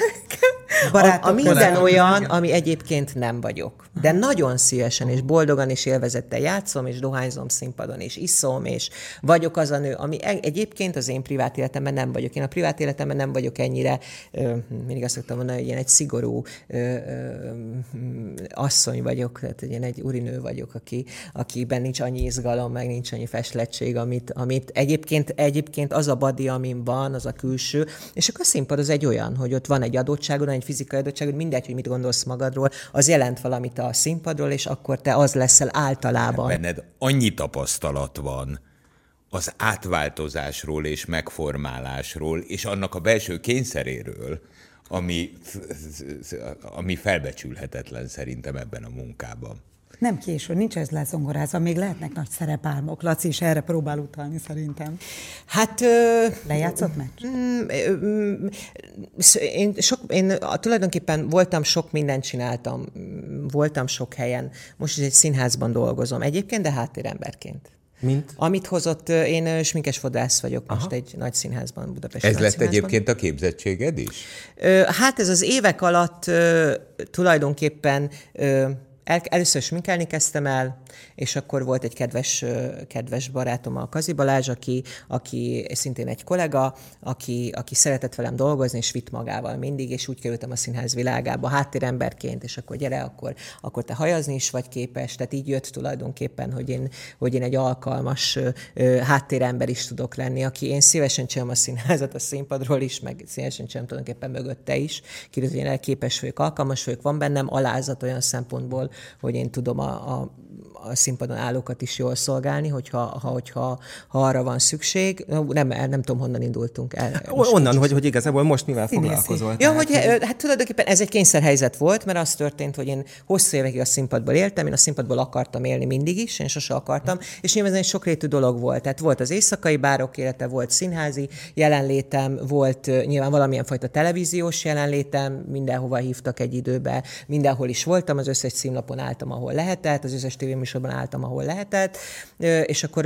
Speaker 1: a, a, a minden olyan, ami egyébként nem vagyok. De nagyon szívesen és boldogan és élvezettel játszom, és dohányzom színpadon, és iszom, és vagyok az a nő, ami e- egyébként az én privát életemben nem vagyok. Én a privát életemben nem vagyok ennyire, mindig azt szoktam mondani, hogy ilyen egy szigorú ö, ö, asszony vagyok, tehát én egy urinő vagyok, aki, akiben nincs annyi izgalom, meg nincs annyi feslettség, amit, amit egyébként, egyébként az a badi, amin van, az a külső, és akkor a színpad az egy olyan, hogy ott van egy adottságod, egy fizikai adottságod, mindegy, hogy mit gondolsz magadról, az jelent valamit a színpadról, és akkor te az leszel általában.
Speaker 3: Benned annyi tapasztalat van az átváltozásról és megformálásról, és annak a belső kényszeréről, ami, ami felbecsülhetetlen szerintem ebben a munkában.
Speaker 4: Nem késő, nincs ez lezongorázva, még lehetnek nagy szerepálmok. Laci is erre próbál utalni szerintem.
Speaker 1: Hát... Ö,
Speaker 4: Lejátszott meccs? Mm,
Speaker 1: én, sok, én tulajdonképpen voltam, sok mindent csináltam, voltam sok helyen. Most is egy színházban dolgozom egyébként, de háttéremberként.
Speaker 2: Mint?
Speaker 1: Amit hozott, én sminkes fodrász vagyok Aha. most egy nagy színházban, Budapest
Speaker 3: Ez lett egyébként a képzettséged is?
Speaker 1: Hát ez az évek alatt tulajdonképpen el, először sminkelni kezdtem el, és akkor volt egy kedves, kedves barátom, a Kazi Balázs, aki, aki szintén egy kollega, aki, aki szeretett velem dolgozni, és vitt magával mindig, és úgy kerültem a színház világába háttéremberként, és akkor gyere, akkor, akkor te hajazni is vagy képes. Tehát így jött tulajdonképpen, hogy én, hogy én egy alkalmas háttérember is tudok lenni, aki én szívesen csinálom a színházat a színpadról is, meg szívesen csinálom tulajdonképpen mögötte is. Kiderült, hogy én képes vagyok, alkalmas vagyok, van bennem alázat olyan szempontból, hogy én tudom a, a a színpadon állókat is jól szolgálni, hogyha, ha, hogyha ha arra van szükség. Nem, nem tudom, honnan indultunk el.
Speaker 2: Onnan, hogy, hogy igazából most mivel Színészi. foglalkozol.
Speaker 1: Ja, hogy, hát tulajdonképpen ez egy kényszerhelyzet volt, mert az történt, hogy én hosszú évekig a színpadból éltem, én a színpadból akartam élni mindig is, én sose akartam, és nyilván ez egy sokrétű dolog volt. Tehát volt az éjszakai bárok élete, volt színházi jelenlétem, volt nyilván valamilyen fajta televíziós jelenlétem, mindenhova hívtak egy időbe, mindenhol is voltam, az összes címlapon álltam, ahol lehetett, az összes tévéműsorban álltam, ahol lehetett, és akkor,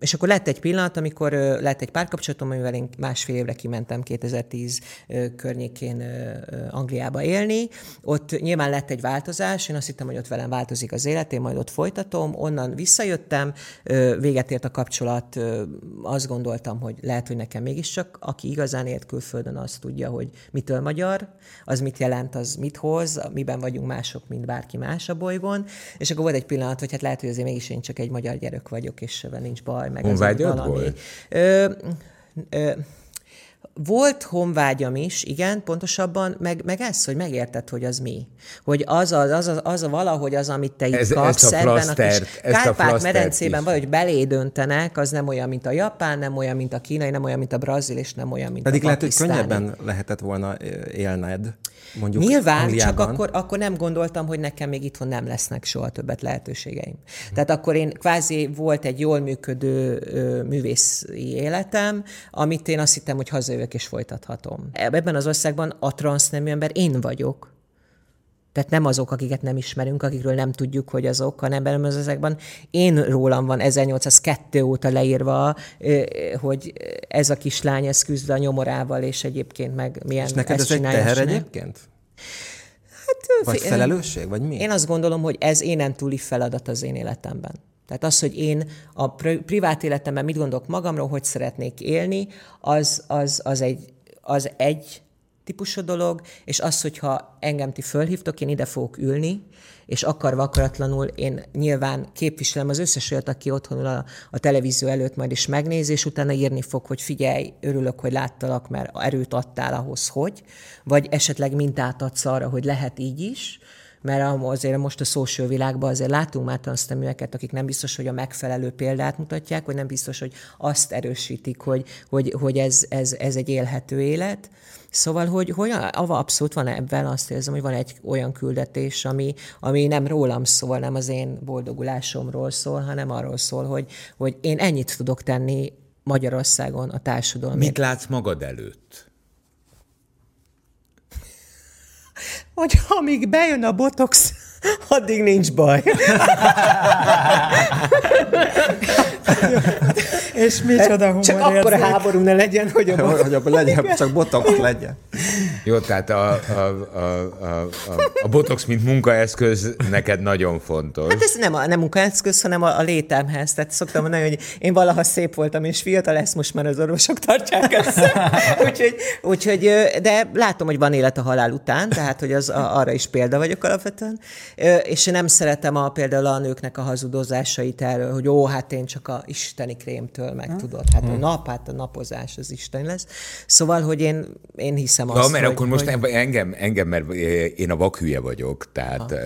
Speaker 1: és akkor lett egy pillanat, amikor lett egy párkapcsolatom, amivel én másfél évre kimentem 2010 környékén Angliába élni. Ott nyilván lett egy változás, én azt hittem, hogy ott velem változik az élet, én majd ott folytatom, onnan visszajöttem, véget ért a kapcsolat, azt gondoltam, hogy lehet, hogy nekem mégiscsak, aki igazán élt külföldön, az tudja, hogy mitől magyar, az mit jelent, az mit hoz, miben vagyunk mások, mint bárki más a bolygón, és akkor volt egy pillanat, hogy hát lehet, hogy azért mégis én csak egy magyar gyerek vagyok, és nincs baj, meg
Speaker 3: az valami. Volt? Ö,
Speaker 1: ö, volt honvágyam is, igen, pontosabban, meg, meg ez, hogy megérted, hogy az mi. Hogy az a, az a, az a valahogy az, amit te itt ez, kapsz
Speaker 3: a ebben a kis
Speaker 1: Kárpát-medencében valahogy belé döntenek, az nem olyan, mint a japán, nem olyan, mint a kínai, nem olyan, mint a brazil, és nem olyan, mint
Speaker 2: Pedig
Speaker 1: a
Speaker 2: lehet, hogy könnyebben lehetett volna élned mondjuk
Speaker 1: Nyilván,
Speaker 2: Angliában.
Speaker 1: csak akkor, akkor nem gondoltam, hogy nekem még itthon nem lesznek soha többet lehetőségeim. Tehát akkor én kvázi volt egy jól működő ö, művészi életem, amit én azt hittem, hogy hazajövök és folytathatom. Ebben az országban a transznemű ember én vagyok. Tehát nem azok, akiket nem ismerünk, akikről nem tudjuk, hogy azok, hanem az én rólam van 1802 óta leírva, hogy ez a kislány, ez küzd a nyomorával, és egyébként meg milyen
Speaker 2: És neked ez egy teher egyébként? Hát, vagy felelősség, vagy mi?
Speaker 1: Én azt gondolom, hogy ez énen túli feladat az én életemben. Tehát az, hogy én a privát életemben mit gondolok magamról, hogy szeretnék élni, az, az, az, egy, az egy típusú dolog, és az, hogyha engem ti fölhívtok, én ide fogok ülni, és akarva akaratlanul én nyilván képviselem az összes olyat, aki otthon a, a televízió előtt majd is megnéz, és utána írni fog, hogy figyelj, örülök, hogy láttalak, mert erőt adtál ahhoz, hogy, vagy esetleg mintát adsz arra, hogy lehet így is, mert azért most a social világban azért látunk már tanszteműeket, akik nem biztos, hogy a megfelelő példát mutatják, vagy nem biztos, hogy azt erősítik, hogy, hogy, hogy ez, ez, ez egy élhető élet. Szóval, hogy, hogy abszolút van ebben azt érzem, hogy van egy olyan küldetés, ami, ami nem rólam szól, nem az én boldogulásomról szól, hanem arról szól, hogy, hogy én ennyit tudok tenni Magyarországon a társadalom.
Speaker 3: Mit látsz magad előtt?
Speaker 1: Hogy amíg bejön a botox, addig nincs baj. *laughs*
Speaker 4: És micsoda humor
Speaker 1: Csak akkor a háború ne legyen, hogy a,
Speaker 2: hogy a legyen, csak botox *laughs* legyen.
Speaker 3: Jó, tehát a, a, a, a, a, a botox, mint munkaeszköz neked nagyon fontos.
Speaker 1: Hát ez nem a nem munkaeszköz, hanem a, a létemhez. Tehát szoktam mondani, hogy én valaha szép voltam, és fiatal lesz, most már az orvosok tartják ezt. *laughs* úgyhogy, úgyhogy, de látom, hogy van élet a halál után, tehát hogy az a, arra is példa vagyok alapvetően. És én nem szeretem a, például a nőknek a hazudozásait erről, hogy ó, hát én csak a isteni krémtől meg ha? tudod. Hát a hm. nap, hát a napozás az isteni lesz. Szóval, hogy én, én hiszem azt,
Speaker 3: ja, mert hogy, akkor most hogy... engem, engem, mert én a vakhülye vagyok, tehát, ha,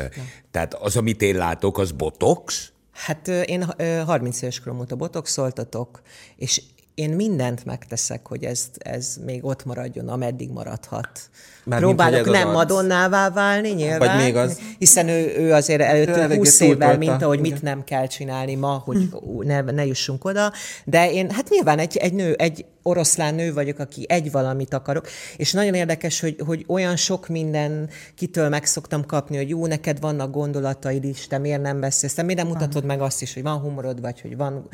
Speaker 3: tehát az, amit én látok, az botox?
Speaker 1: Hát én 30 éves korom óta botoxoltatok, és én mindent megteszek, hogy ez, ez még ott maradjon, ameddig maradhat. Már Próbálok mint, nem Madonnává válni, nyilván. Vagy még az. Hiszen ő, ő azért előttünk 20 évvel, mint ahogy mit nem kell csinálni ma, hogy ne, ne jussunk oda. De én, hát nyilván egy, egy nő, egy oroszlán nő vagyok, aki egy valamit akarok, és nagyon érdekes, hogy, hogy olyan sok minden kitől meg szoktam kapni, hogy jó, neked vannak gondolataid is, te miért nem beszélsz, te miért nem mutatod meg azt is, hogy van humorod, vagy hogy van,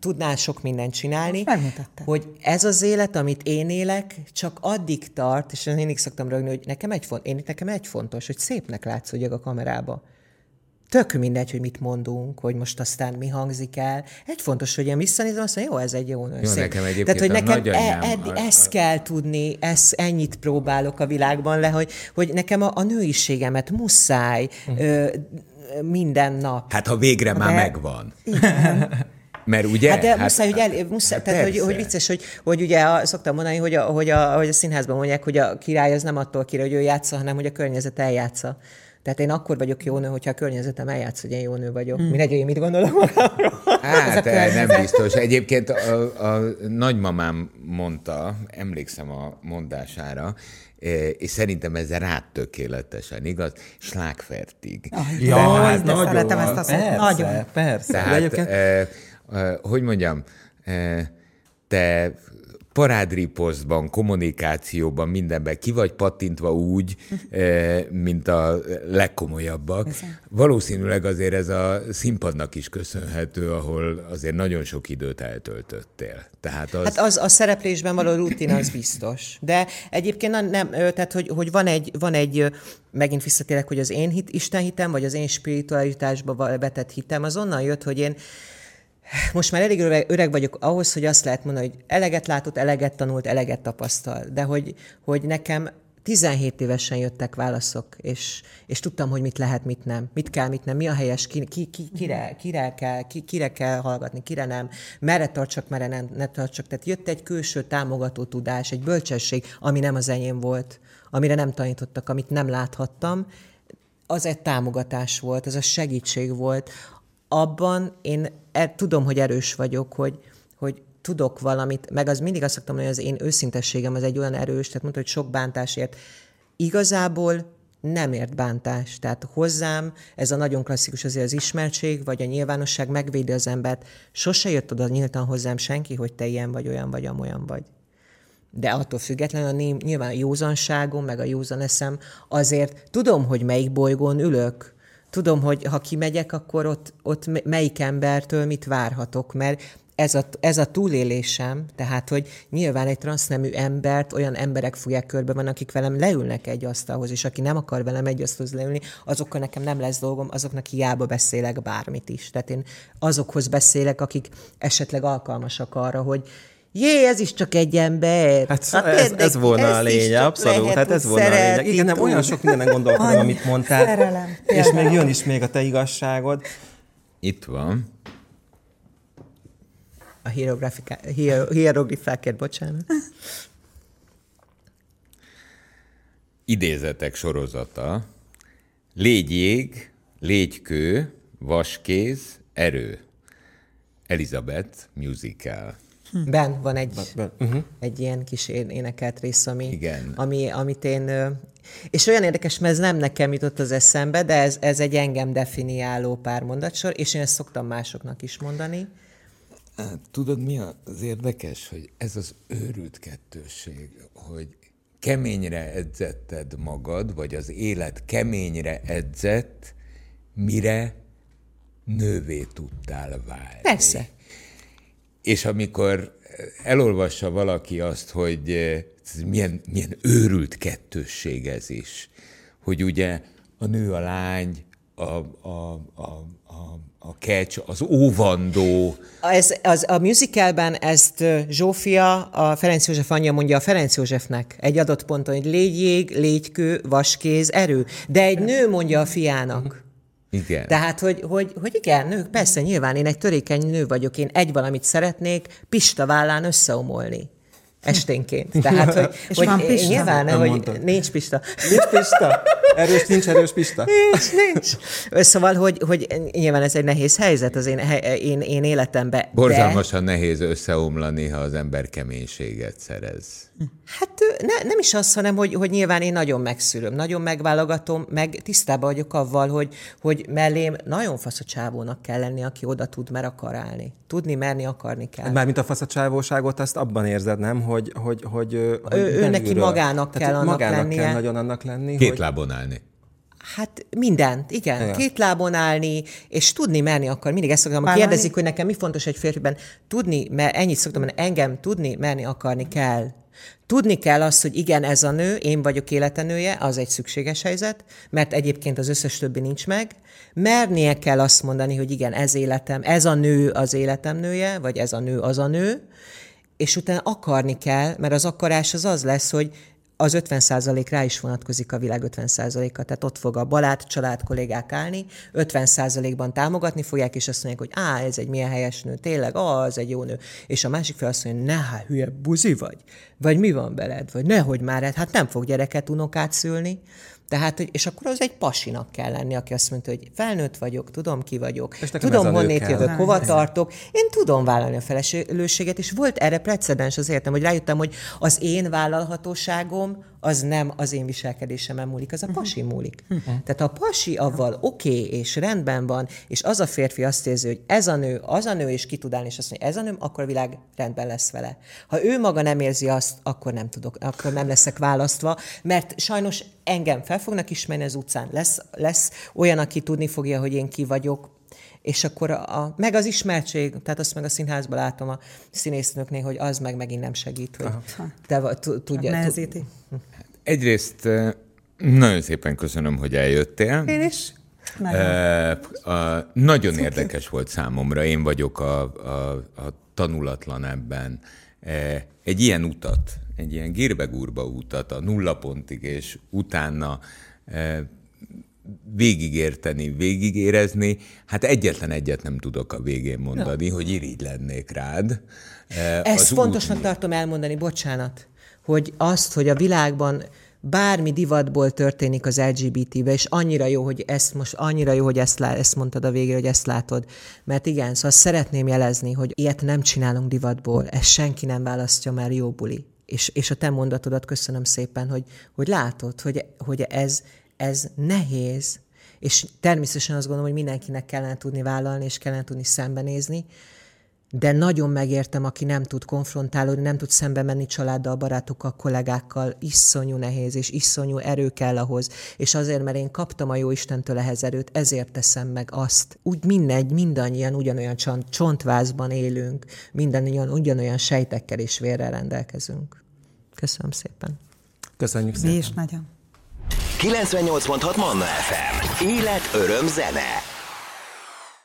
Speaker 1: tudnál sok mindent csinálni. Hogy ez az élet, amit én élek, csak addig tart, és én mindig szoktam rögni, hogy nekem egy, font, én, nekem egy fontos, hogy szépnek látszódjak a kamerába tök mindegy, hogy mit mondunk, hogy most aztán mi hangzik el. Egy fontos, hogy én visszanézem, azt mondom, jó, ez egy jó nő. Jó,
Speaker 3: nekem egyébként Tehát, hogy nekem e, ed,
Speaker 1: a, ezt kell tudni, ezt, ennyit próbálok a világban le, hogy, hogy nekem a, a nőiségemet muszáj uh-huh. ö, minden nap.
Speaker 3: Hát ha végre de, már megvan. Igen. *laughs* Mert ugye?
Speaker 1: Hát de hát, muszáj, hogy, el, muszáj, hát tehát, hogy, hogy vicces, hogy, hogy ugye a, szoktam mondani, hogy a, hogy, a, hogy a színházban mondják, hogy a király az nem attól király, hogy ő játsza, hanem hogy a környezet eljátsza. Tehát én akkor vagyok jó nő, hogyha a környezetem eljátsz, hogy én jó nő vagyok. Hmm. Mindegy, én mit gondolok magamról. *laughs*
Speaker 3: Hát nem biztos. Egyébként a, a nagymamám mondta, emlékszem a mondására, e, és szerintem ez rád tökéletesen igaz, slágfertig.
Speaker 4: Ja, hát nagyon. Szeretem ezt a szót. Nagyon.
Speaker 2: Persze.
Speaker 3: Tehát, eh, eh, hogy mondjam, te parádriposztban, kommunikációban, mindenben ki vagy pattintva úgy, mint a legkomolyabbak. Valószínűleg azért ez a színpadnak is köszönhető, ahol azért nagyon sok időt eltöltöttél.
Speaker 1: Tehát az... Hát az a szereplésben való rutin az biztos. De egyébként nem tehát hogy, hogy van, egy, van egy, megint visszatérek, hogy az én hit, Isten hitem, vagy az én spiritualitásba vetett hitem, az onnan jött, hogy én most már elég öreg, öreg vagyok ahhoz, hogy azt lehet mondani, hogy eleget látott, eleget tanult, eleget tapasztal. De hogy, hogy nekem 17 évesen jöttek válaszok, és, és tudtam, hogy mit lehet, mit nem, mit kell, mit nem, mi a helyes, ki, ki, ki, kire, kire, kell, ki, kire kell hallgatni, kire nem, merre tartsak, merre nem, ne tartsak. Tehát jött egy külső támogató tudás, egy bölcsesség, ami nem az enyém volt, amire nem tanítottak, amit nem láthattam, az egy támogatás volt, az a segítség volt, abban én e, tudom, hogy erős vagyok, hogy, hogy tudok valamit, meg az mindig azt szoktam mondani, hogy az én őszintességem az egy olyan erős, tehát mondta, hogy sok bántásért. Igazából nem ért bántás. Tehát hozzám ez a nagyon klasszikus azért az ismertség, vagy a nyilvánosság megvédi az embert. Sose jött oda nyíltan hozzám senki, hogy te ilyen vagy, olyan vagy, amolyan vagy. De attól függetlenül a nyilván a józanságom, meg a józan eszem, azért tudom, hogy melyik bolygón ülök, tudom, hogy ha kimegyek, akkor ott, ott melyik embertől mit várhatok, mert ez a, ez a túlélésem, tehát, hogy nyilván egy transznemű embert olyan emberek fogják körbe van, akik velem leülnek egy asztalhoz, és aki nem akar velem egy asztalhoz leülni, azokkal nekem nem lesz dolgom, azoknak hiába beszélek bármit is. Tehát én azokhoz beszélek, akik esetleg alkalmasak arra, hogy Jé, ez is csak egy ember.
Speaker 2: Hát, hát ez, ez volna a lényeg, abszolút. Hát ez volna a lényeg. Igen, nem olyan sok mindenen gondolkodom, amit mondtál. Szerelem. És még jön is még a te igazságod.
Speaker 3: Itt van.
Speaker 1: A hieroglifákért, bocsánat.
Speaker 3: Idézetek sorozata. Légy jég, légy kő, vaskéz, erő. Elizabeth musical.
Speaker 1: Hm. Ben van egy, ben. Uh-huh. egy ilyen kis énekelt rész, ami, Igen. Ami, amit én... És olyan érdekes, mert ez nem nekem jutott az eszembe, de ez, ez egy engem definiáló pár mondatsor, és én ezt szoktam másoknak is mondani.
Speaker 3: Hát, tudod, mi az érdekes, hogy ez az őrült kettőség, hogy keményre edzetted magad, vagy az élet keményre edzett, mire nővé tudtál válni.
Speaker 1: Persze.
Speaker 3: És amikor elolvassa valaki azt, hogy eh, milyen, milyen őrült kettősség ez is, hogy ugye a nő, a lány, a, a, a, a, a kecs, az óvandó.
Speaker 1: Ez, az, a musicalben ezt Zsófia, a Ferenc József anyja mondja a Ferenc Józsefnek egy adott ponton, hogy légy jég, légy kő, vaskéz, erő. De egy nő mondja a fiának.
Speaker 3: Igen.
Speaker 1: Tehát, hogy, hogy, hogy igen, nők, persze, nyilván én egy törékeny nő vagyok, én egy valamit szeretnék, Pista vállán összeomolni esténként. *laughs* Tehát, hogy,
Speaker 4: És hogy van
Speaker 1: Pista? nyilván, nem hogy mondtad. nincs Pista.
Speaker 2: Nincs Pista? Erős nincs, erős Pista? *laughs*
Speaker 1: Nincs, nincs. Szóval, hogy, hogy nyilván ez egy nehéz helyzet az én, én, én életemben.
Speaker 3: Borzalmasan de... nehéz összeomlani, ha az ember keménységet szerez.
Speaker 1: Hát ne, nem is az, hanem hogy, hogy nyilván én nagyon megszülöm, nagyon megválogatom, meg tisztában vagyok avval, hogy, hogy mellém nagyon fasz a csávónak kell lenni, aki oda tud, mert akar állni. Tudni, merni, akarni kell.
Speaker 2: Mármint a fasz a csávóságot, azt abban érzed, nem? Hogy, hogy, hogy, hogy
Speaker 1: ő, ő neki magának Tehát kell annak
Speaker 2: magának
Speaker 1: lennie.
Speaker 2: kell nagyon annak lenni.
Speaker 3: Két hogy... lábon állni.
Speaker 1: Hát mindent, igen. igen. Két lábon állni, és tudni, merni akar. Mindig ezt szoktam, kérdezik, hogy nekem mi fontos egy férfiben. Tudni, mert ennyit szoktam mondani, engem tudni, merni akarni kell. Tudni kell azt, hogy igen, ez a nő, én vagyok életenője, az egy szükséges helyzet, mert egyébként az összes többi nincs meg. Mernie kell azt mondani, hogy igen, ez életem, ez a nő az életem nője, vagy ez a nő az a nő, és utána akarni kell, mert az akarás az az lesz, hogy az 50% rá is vonatkozik a világ 50%-a. Tehát ott fog a balát család kollégák állni, 50%-ban támogatni fogják, és azt mondják, hogy á, ez egy milyen helyes nő, tényleg, ez egy jó nő. És a másik fel azt mondja, ne, hát hülye buzi vagy, vagy mi van veled, vagy nehogy már, hát nem fog gyereket, unokát szülni. Tehát, hogy, és akkor az egy pasinak kell lenni, aki azt mondta, hogy felnőtt vagyok, tudom ki vagyok, tudom honnét jövök, hova tartok, én tudom vállalni a felelősséget, és volt erre precedens az értem, hogy rájöttem, hogy az én vállalhatóságom az nem az én viselkedésemen múlik, az a mhm. pasi múlik. Uh-huh. Tehát ha a pasi avval oké, okay, és rendben van, és az a férfi azt érzi, hogy ez a nő, az a nő, és ki tud állni, és azt mondja, ez a nő, akkor a világ rendben lesz vele. Ha ő maga nem érzi azt, akkor nem tudok, akkor nem leszek választva, mert sajnos engem fel fognak ismerni az utcán. Lesz, lesz olyan, aki tudni fogja, hogy én ki vagyok, és akkor a, a, meg az ismertség, tehát azt meg a színházban látom a színésznőknél, hogy az meg megint nem segít, hogy te tudja.
Speaker 4: Nehezíti.
Speaker 3: Egyrészt nagyon szépen köszönöm, hogy eljöttél.
Speaker 4: Én is.
Speaker 3: Nagyon, uh, a, nagyon érdekes volt számomra. Én vagyok a, a, a tanulatlan ebben. Egy ilyen utat, egy ilyen gírbegúrba utat a nulla pontig, és utána végigérteni, végigérezni, hát egyetlen egyet nem tudok a végén mondani, no. hogy irigy lennék rád.
Speaker 1: Ezt fontosnak tartom elmondani, bocsánat, hogy azt, hogy a világban bármi divatból történik az LGBT-be, és annyira jó, hogy ezt most annyira jó, hogy ezt, lá, ezt mondtad a végére, hogy ezt látod. Mert igen, szóval szeretném jelezni, hogy ilyet nem csinálunk divatból, ezt senki nem választja már jó buli. És, és a te mondatodat köszönöm szépen, hogy, hogy látod, hogy, hogy ez, ez nehéz, és természetesen azt gondolom, hogy mindenkinek kellene tudni vállalni, és kellene tudni szembenézni, de nagyon megértem, aki nem tud konfrontálódni, nem tud szembe menni családdal, barátokkal, kollégákkal, iszonyú nehéz, és iszonyú erő kell ahhoz, és azért, mert én kaptam a jó Istentől ehhez erőt, ezért teszem meg azt. Úgy mindegy, mindannyian ugyanolyan csont, csontvázban élünk, mindannyian ugyanolyan sejtekkel és vérrel rendelkezünk. Köszönöm szépen.
Speaker 2: Köszönjük szépen. Mi
Speaker 4: is nagyon.
Speaker 5: 98.6 Manna FM. Élet, öröm, zene.